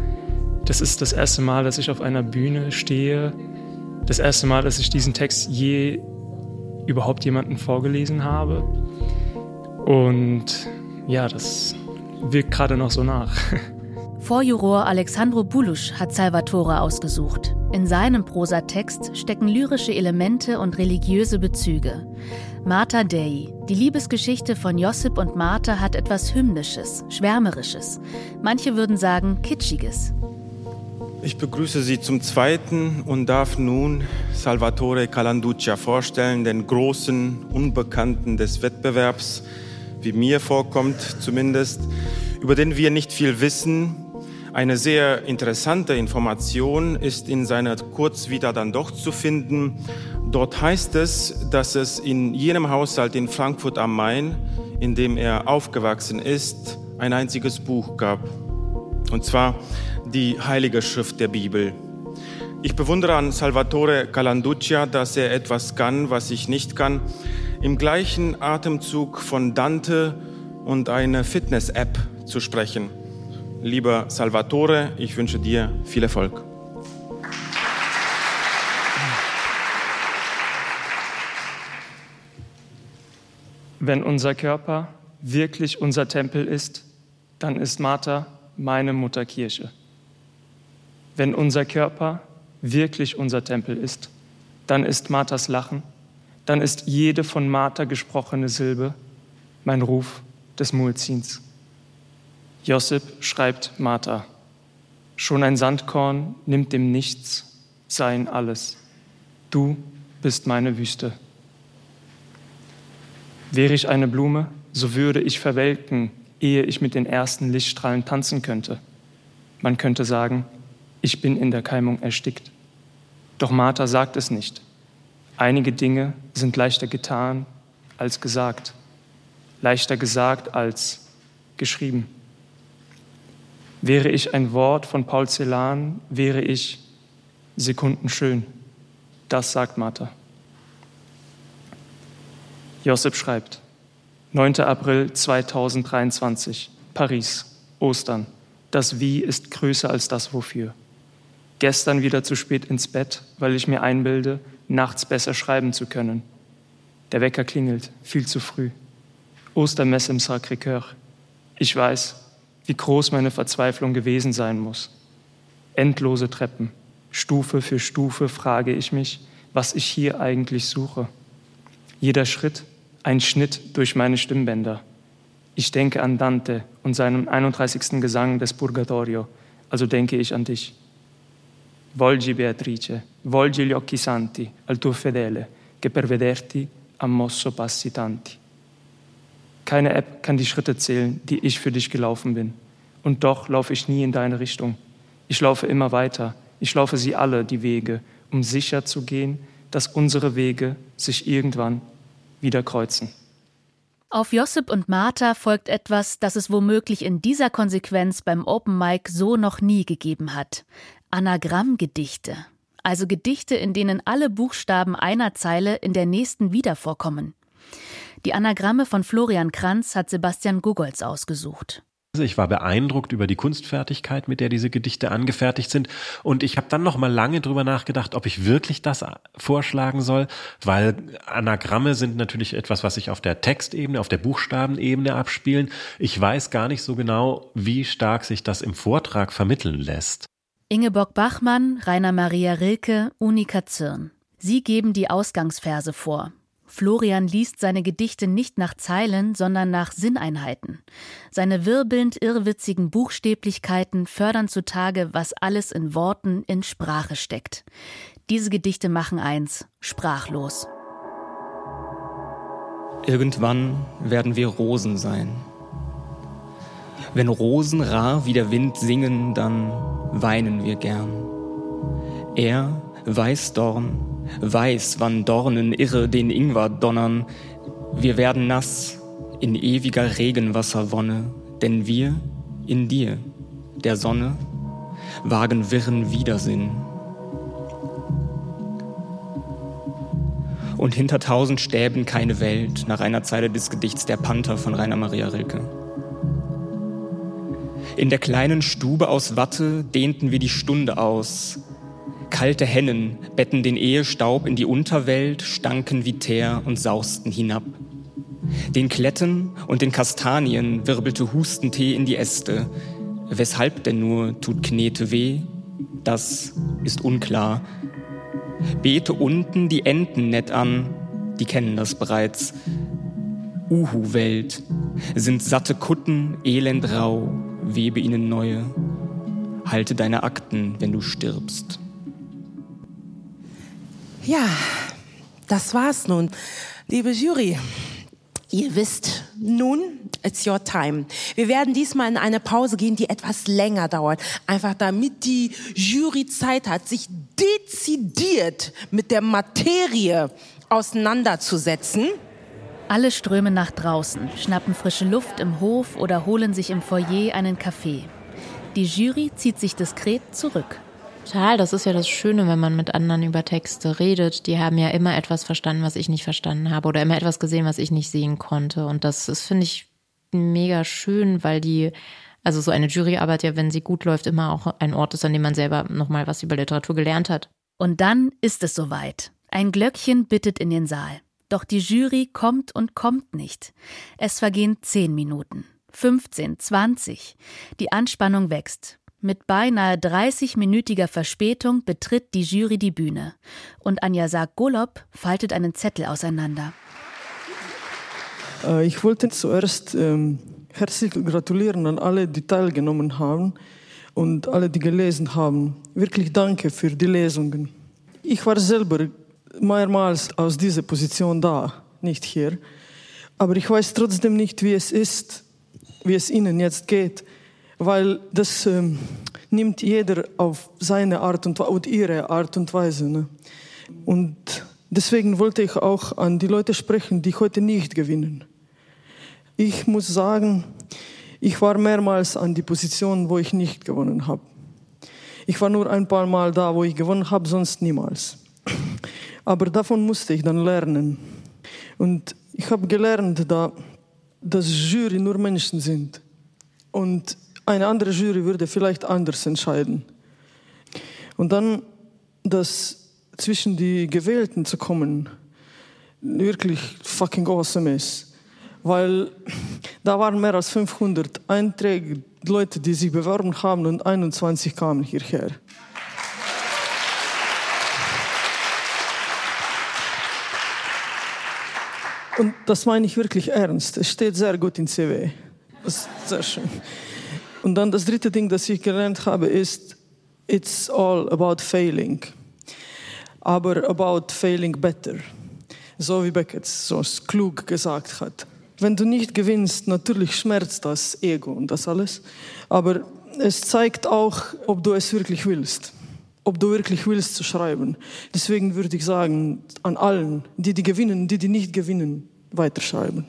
Das ist das erste Mal, dass ich auf einer Bühne stehe. Das erste Mal, dass ich diesen Text je überhaupt jemanden vorgelesen habe. Und ja, das wirkt gerade noch so nach. Vorjuror Alexandro Bulusch hat Salvatore ausgesucht. In seinem Prosatext stecken lyrische Elemente und religiöse Bezüge. Martha Dei, die Liebesgeschichte von Josip und Martha, hat etwas Hymnisches, Schwärmerisches. Manche würden sagen Kitschiges. Ich begrüße Sie zum zweiten und darf nun Salvatore Calanduccia vorstellen, den großen Unbekannten des Wettbewerbs, wie mir vorkommt zumindest, über den wir nicht viel wissen. Eine sehr interessante Information ist in seiner Kurzvita dann doch zu finden. Dort heißt es, dass es in jenem Haushalt in Frankfurt am Main, in dem er aufgewachsen ist, ein einziges Buch gab. Und zwar die Heilige Schrift der Bibel. Ich bewundere an Salvatore Calanduccia, dass er etwas kann, was ich nicht kann. Im gleichen Atemzug von Dante und einer Fitness-App zu sprechen. Lieber Salvatore, ich wünsche dir viel Erfolg. Wenn unser Körper wirklich unser Tempel ist, dann ist Martha meine Mutterkirche. Wenn unser Körper wirklich unser Tempel ist, dann ist Marthas Lachen, dann ist jede von Martha gesprochene Silbe mein Ruf des Muezzins. Josip schreibt Martha, schon ein Sandkorn nimmt dem Nichts sein alles. Du bist meine Wüste. Wäre ich eine Blume, so würde ich verwelken, ehe ich mit den ersten Lichtstrahlen tanzen könnte. Man könnte sagen, ich bin in der Keimung erstickt. Doch Martha sagt es nicht. Einige Dinge sind leichter getan als gesagt, leichter gesagt als geschrieben. Wäre ich ein Wort von Paul Celan, wäre ich sekundenschön. Das sagt Martha. Josep schreibt, 9. April 2023, Paris, Ostern. Das Wie ist größer als das Wofür gestern wieder zu spät ins Bett, weil ich mir einbilde, nachts besser schreiben zu können. Der Wecker klingelt, viel zu früh. Ostermesse im Sacré-Cœur. Ich weiß, wie groß meine Verzweiflung gewesen sein muss. Endlose Treppen. Stufe für Stufe frage ich mich, was ich hier eigentlich suche. Jeder Schritt ein Schnitt durch meine Stimmbänder. Ich denke an Dante und seinen 31. Gesang des Purgatorio, also denke ich an dich. Volgi Beatrice, volgi gli occhi santi al tuo fedele, che per vederti ha mosso passi tanti. Keine App kann die Schritte zählen, die ich für dich gelaufen bin. Und doch laufe ich nie in deine Richtung. Ich laufe immer weiter. Ich laufe sie alle, die Wege, um sicher zu gehen, dass unsere Wege sich irgendwann wieder kreuzen. Auf Josip und Martha folgt etwas, das es womöglich in dieser Konsequenz beim Open Mic so noch nie gegeben hat. Anagrammgedichte, also Gedichte, in denen alle Buchstaben einer Zeile in der nächsten wieder vorkommen. Die Anagramme von Florian Kranz hat Sebastian Gugolz ausgesucht. Also ich war beeindruckt über die Kunstfertigkeit, mit der diese Gedichte angefertigt sind. Und ich habe dann noch mal lange drüber nachgedacht, ob ich wirklich das vorschlagen soll, weil Anagramme sind natürlich etwas, was sich auf der Textebene, auf der Buchstabenebene abspielen. Ich weiß gar nicht so genau, wie stark sich das im Vortrag vermitteln lässt. Ingeborg Bachmann, Rainer Maria Rilke, Unika Zirn. Sie geben die Ausgangsverse vor. Florian liest seine Gedichte nicht nach Zeilen, sondern nach Sinneinheiten. Seine wirbelnd irrwitzigen Buchstäblichkeiten fördern zutage, was alles in Worten, in Sprache steckt. Diese Gedichte machen eins, sprachlos. Irgendwann werden wir Rosen sein. Wenn Rosen rar wie der Wind singen, dann weinen wir gern. Er, Weißdorn, weiß, wann Dornen irre den Ingwer donnern. Wir werden nass, in ewiger Regenwasserwonne, denn wir in dir, der Sonne, wagen wirren Widersinn. Und hinter tausend Stäben keine Welt, nach einer Zeile des Gedichts Der Panther von Rainer Maria Rilke. In der kleinen Stube aus Watte dehnten wir die Stunde aus. Kalte Hennen betten den Ehestaub in die Unterwelt, stanken wie Teer und sausten hinab. Den Kletten und den Kastanien wirbelte Hustentee in die Äste. Weshalb denn nur tut Knete weh? Das ist unklar. Bete unten die Enten nett an, die kennen das bereits. Uhu-Welt sind satte Kutten, elend rau, webe ihnen neue. Halte deine Akten, wenn du stirbst. Ja, das war's nun. Liebe Jury, ihr wisst nun, it's your time. Wir werden diesmal in eine Pause gehen, die etwas länger dauert. Einfach damit die Jury Zeit hat, sich dezidiert mit der Materie auseinanderzusetzen. Alle strömen nach draußen, schnappen frische Luft im Hof oder holen sich im Foyer einen Kaffee. Die Jury zieht sich diskret zurück. Total, das ist ja das Schöne, wenn man mit anderen über Texte redet. Die haben ja immer etwas verstanden, was ich nicht verstanden habe oder immer etwas gesehen, was ich nicht sehen konnte. Und das ist, finde ich, mega schön, weil die, also so eine Juryarbeit ja, wenn sie gut läuft, immer auch ein Ort ist, an dem man selber nochmal was über Literatur gelernt hat. Und dann ist es soweit. Ein Glöckchen bittet in den Saal. Doch die Jury kommt und kommt nicht. Es vergehen zehn Minuten, 15, 20. Die Anspannung wächst. Mit beinahe 30-minütiger Verspätung betritt die Jury die Bühne und Anja Sarg-Golob faltet einen Zettel auseinander. Äh, ich wollte zuerst ähm, herzlich gratulieren an alle, die teilgenommen haben und alle, die gelesen haben. Wirklich danke für die Lesungen. Ich war selber mehrmals aus dieser Position da, nicht hier. Aber ich weiß trotzdem nicht, wie es ist, wie es Ihnen jetzt geht weil das ähm, nimmt jeder auf seine Art und, und ihre Art und Weise. Ne? Und deswegen wollte ich auch an die Leute sprechen, die heute nicht gewinnen. Ich muss sagen, ich war mehrmals an die Position, wo ich nicht gewonnen habe. Ich war nur ein paar Mal da, wo ich gewonnen habe, sonst niemals. Aber davon musste ich dann lernen. Und ich habe gelernt, da, dass Jury nur Menschen sind. Und eine andere Jury würde vielleicht anders entscheiden. Und dann das zwischen die Gewählten zu kommen, wirklich fucking awesome ist. Weil da waren mehr als 500 Einträge, Leute, die sich beworben haben und 21 kamen hierher. Und das meine ich wirklich ernst. Es steht sehr gut in CW. Das ist sehr schön. Und dann das dritte Ding, das ich gelernt habe, ist, it's all about failing. Aber about failing better. So wie Beckett so klug gesagt hat. Wenn du nicht gewinnst, natürlich schmerzt das Ego und das alles. Aber es zeigt auch, ob du es wirklich willst. Ob du wirklich willst zu schreiben. Deswegen würde ich sagen, an allen, die die gewinnen, die die nicht gewinnen, weiterschreiben.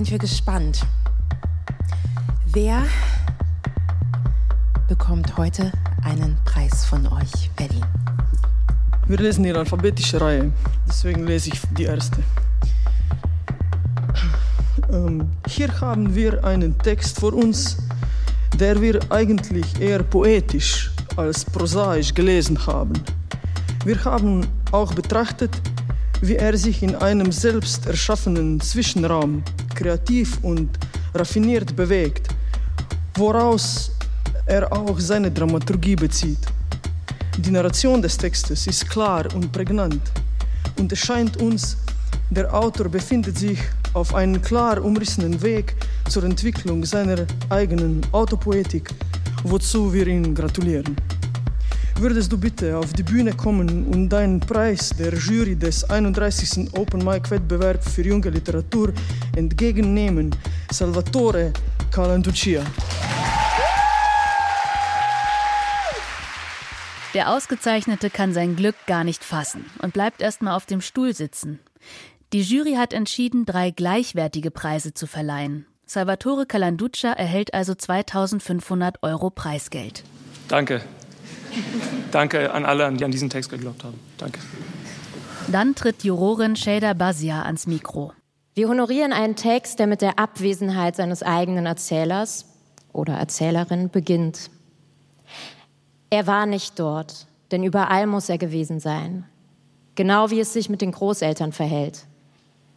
sind wir gespannt. Wer bekommt heute einen Preis von euch, Berlin? Wir lesen in alphabetischer Reihe, deswegen lese ich die erste. Ähm, hier haben wir einen Text vor uns, der wir eigentlich eher poetisch als prosaisch gelesen haben. Wir haben auch betrachtet, wie er sich in einem selbst erschaffenen Zwischenraum kreativ und raffiniert bewegt, woraus er auch seine Dramaturgie bezieht. Die Narration des Textes ist klar und prägnant und es scheint uns, der Autor befindet sich auf einem klar umrissenen Weg zur Entwicklung seiner eigenen Autopoetik, wozu wir ihm gratulieren. würdest du bitte auf die Bühne kommen und deinen Preis der Jury des 31. Open Mic Wettbewerbs für junge Literatur entgegennehmen? Salvatore Calanduccia. Der Ausgezeichnete kann sein Glück gar nicht fassen und bleibt erstmal auf dem Stuhl sitzen. Die Jury hat entschieden, drei gleichwertige Preise zu verleihen. Salvatore Calanduccia erhält also 2500 Euro Preisgeld. Danke. Danke an alle, die an diesen Text geglaubt haben. Danke. Dann tritt Jurorin Shader Bazia ans Mikro. Wir honorieren einen Text, der mit der Abwesenheit seines eigenen Erzählers oder Erzählerin beginnt. Er war nicht dort, denn überall muss er gewesen sein. Genau wie es sich mit den Großeltern verhält.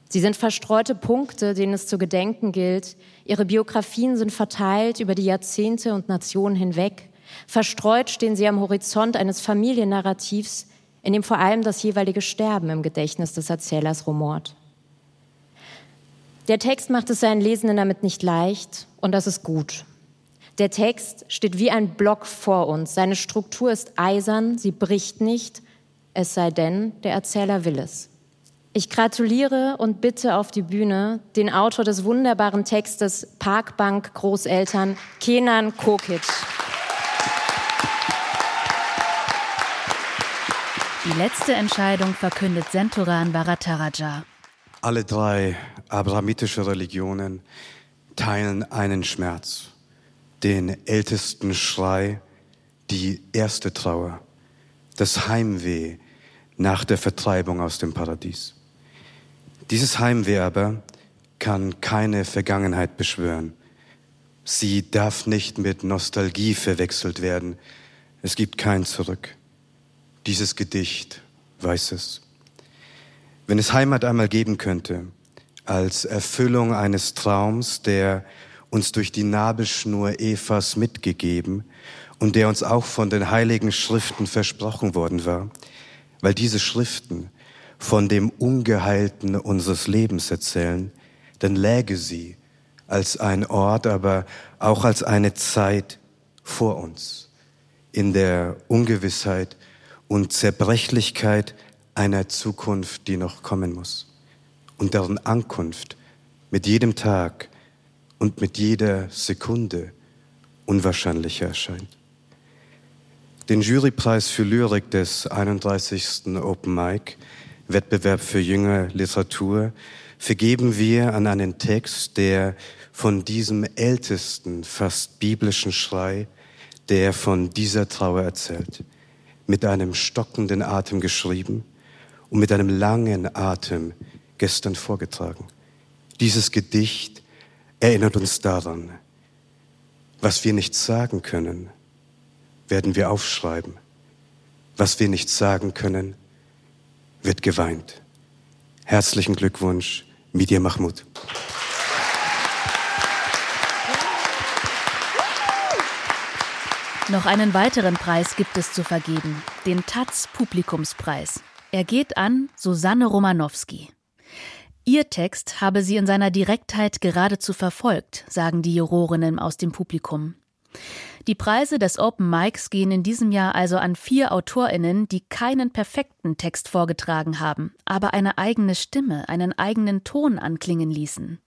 Sie sind verstreute Punkte, denen es zu gedenken gilt. Ihre Biografien sind verteilt über die Jahrzehnte und Nationen hinweg. Verstreut stehen sie am Horizont eines Familiennarrativs, in dem vor allem das jeweilige Sterben im Gedächtnis des Erzählers rumort. Der Text macht es seinen Lesenden damit nicht leicht und das ist gut. Der Text steht wie ein Block vor uns. Seine Struktur ist eisern, sie bricht nicht, es sei denn, der Erzähler will es. Ich gratuliere und bitte auf die Bühne den Autor des wunderbaren Textes Parkbank Großeltern, Kenan Kokic. Die letzte Entscheidung verkündet Senturan Bharataraja. Alle drei abrahamitische Religionen teilen einen Schmerz, den ältesten Schrei, die erste Trauer, das Heimweh nach der Vertreibung aus dem Paradies. Dieses Heimweh aber kann keine Vergangenheit beschwören. Sie darf nicht mit Nostalgie verwechselt werden. Es gibt kein Zurück. Dieses Gedicht weiß es. Wenn es Heimat einmal geben könnte, als Erfüllung eines Traums, der uns durch die Nabelschnur Evas mitgegeben und der uns auch von den heiligen Schriften versprochen worden war, weil diese Schriften von dem Ungeheilten unseres Lebens erzählen, dann läge sie als ein Ort, aber auch als eine Zeit vor uns, in der Ungewissheit und Zerbrechlichkeit einer Zukunft, die noch kommen muss und deren Ankunft mit jedem Tag und mit jeder Sekunde unwahrscheinlicher erscheint. Den Jurypreis für Lyrik des 31. Open Mic Wettbewerb für junge Literatur vergeben wir an einen Text, der von diesem ältesten, fast biblischen Schrei, der von dieser Trauer erzählt, mit einem stockenden Atem geschrieben und mit einem langen Atem gestern vorgetragen. Dieses Gedicht erinnert uns daran, was wir nicht sagen können, werden wir aufschreiben. Was wir nicht sagen können, wird geweint. Herzlichen Glückwunsch, Midia Mahmoud. Noch einen weiteren Preis gibt es zu vergeben, den Taz Publikumspreis. Er geht an Susanne Romanowski. Ihr Text habe sie in seiner Direktheit geradezu verfolgt, sagen die Jurorinnen aus dem Publikum. Die Preise des Open Mics gehen in diesem Jahr also an vier AutorInnen, die keinen perfekten Text vorgetragen haben, aber eine eigene Stimme, einen eigenen Ton anklingen ließen.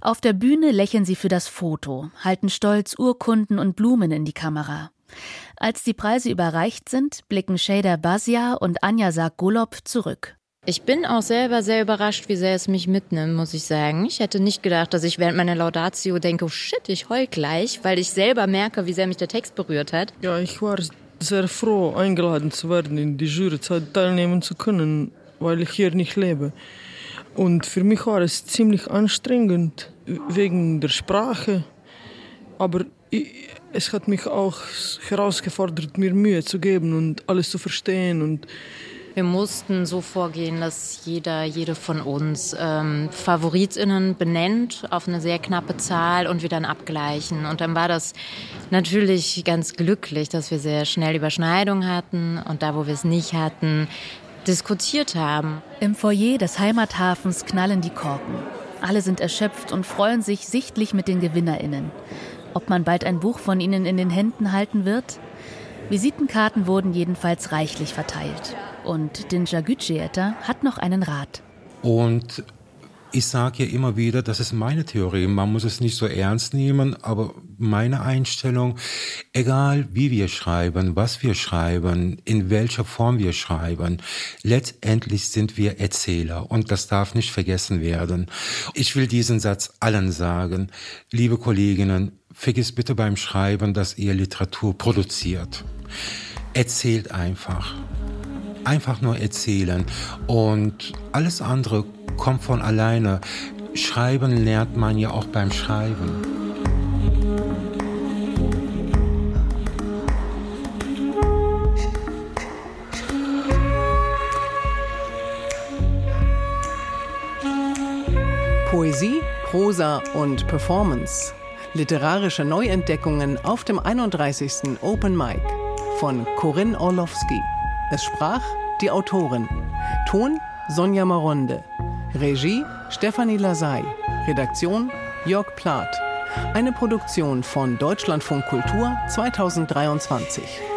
Auf der Bühne lächeln sie für das Foto, halten stolz Urkunden und Blumen in die Kamera. Als die Preise überreicht sind, blicken Shader Bazia und Anja Sarg-Golob zurück. Ich bin auch selber sehr überrascht, wie sehr es mich mitnimmt, muss ich sagen. Ich hätte nicht gedacht, dass ich während meiner Laudatio denke, oh shit, ich heul gleich, weil ich selber merke, wie sehr mich der Text berührt hat. Ja, ich war sehr froh, eingeladen zu werden, in die Juryzeit teilnehmen zu können, weil ich hier nicht lebe. Und für mich war es ziemlich anstrengend wegen der Sprache. Aber ich, es hat mich auch herausgefordert, mir Mühe zu geben und alles zu verstehen und wir mussten so vorgehen, dass jeder, jede von uns ähm, FavoritInnen benennt auf eine sehr knappe Zahl und wir dann abgleichen. Und dann war das natürlich ganz glücklich, dass wir sehr schnell Überschneidungen hatten und da, wo wir es nicht hatten, diskutiert haben. Im Foyer des Heimathafens knallen die Korken. Alle sind erschöpft und freuen sich sichtlich mit den GewinnerInnen. Ob man bald ein Buch von ihnen in den Händen halten wird? Visitenkarten wurden jedenfalls reichlich verteilt. Und Dinja Gütschieter hat noch einen Rat. Und ich sage ja immer wieder, das ist meine Theorie. Man muss es nicht so ernst nehmen, aber meine Einstellung, egal wie wir schreiben, was wir schreiben, in welcher Form wir schreiben, letztendlich sind wir Erzähler und das darf nicht vergessen werden. Ich will diesen Satz allen sagen. Liebe Kolleginnen, vergiss bitte beim Schreiben, dass ihr Literatur produziert. Erzählt einfach. Einfach nur erzählen. Und alles andere kommt von alleine. Schreiben lernt man ja auch beim Schreiben. Poesie, Prosa und Performance. Literarische Neuentdeckungen auf dem 31. Open Mic von Corinne Orlowski. Es sprach die Autorin. Ton Sonja Maronde. Regie Stefanie Lasey. Redaktion Jörg Plath. Eine Produktion von Deutschlandfunk Kultur 2023.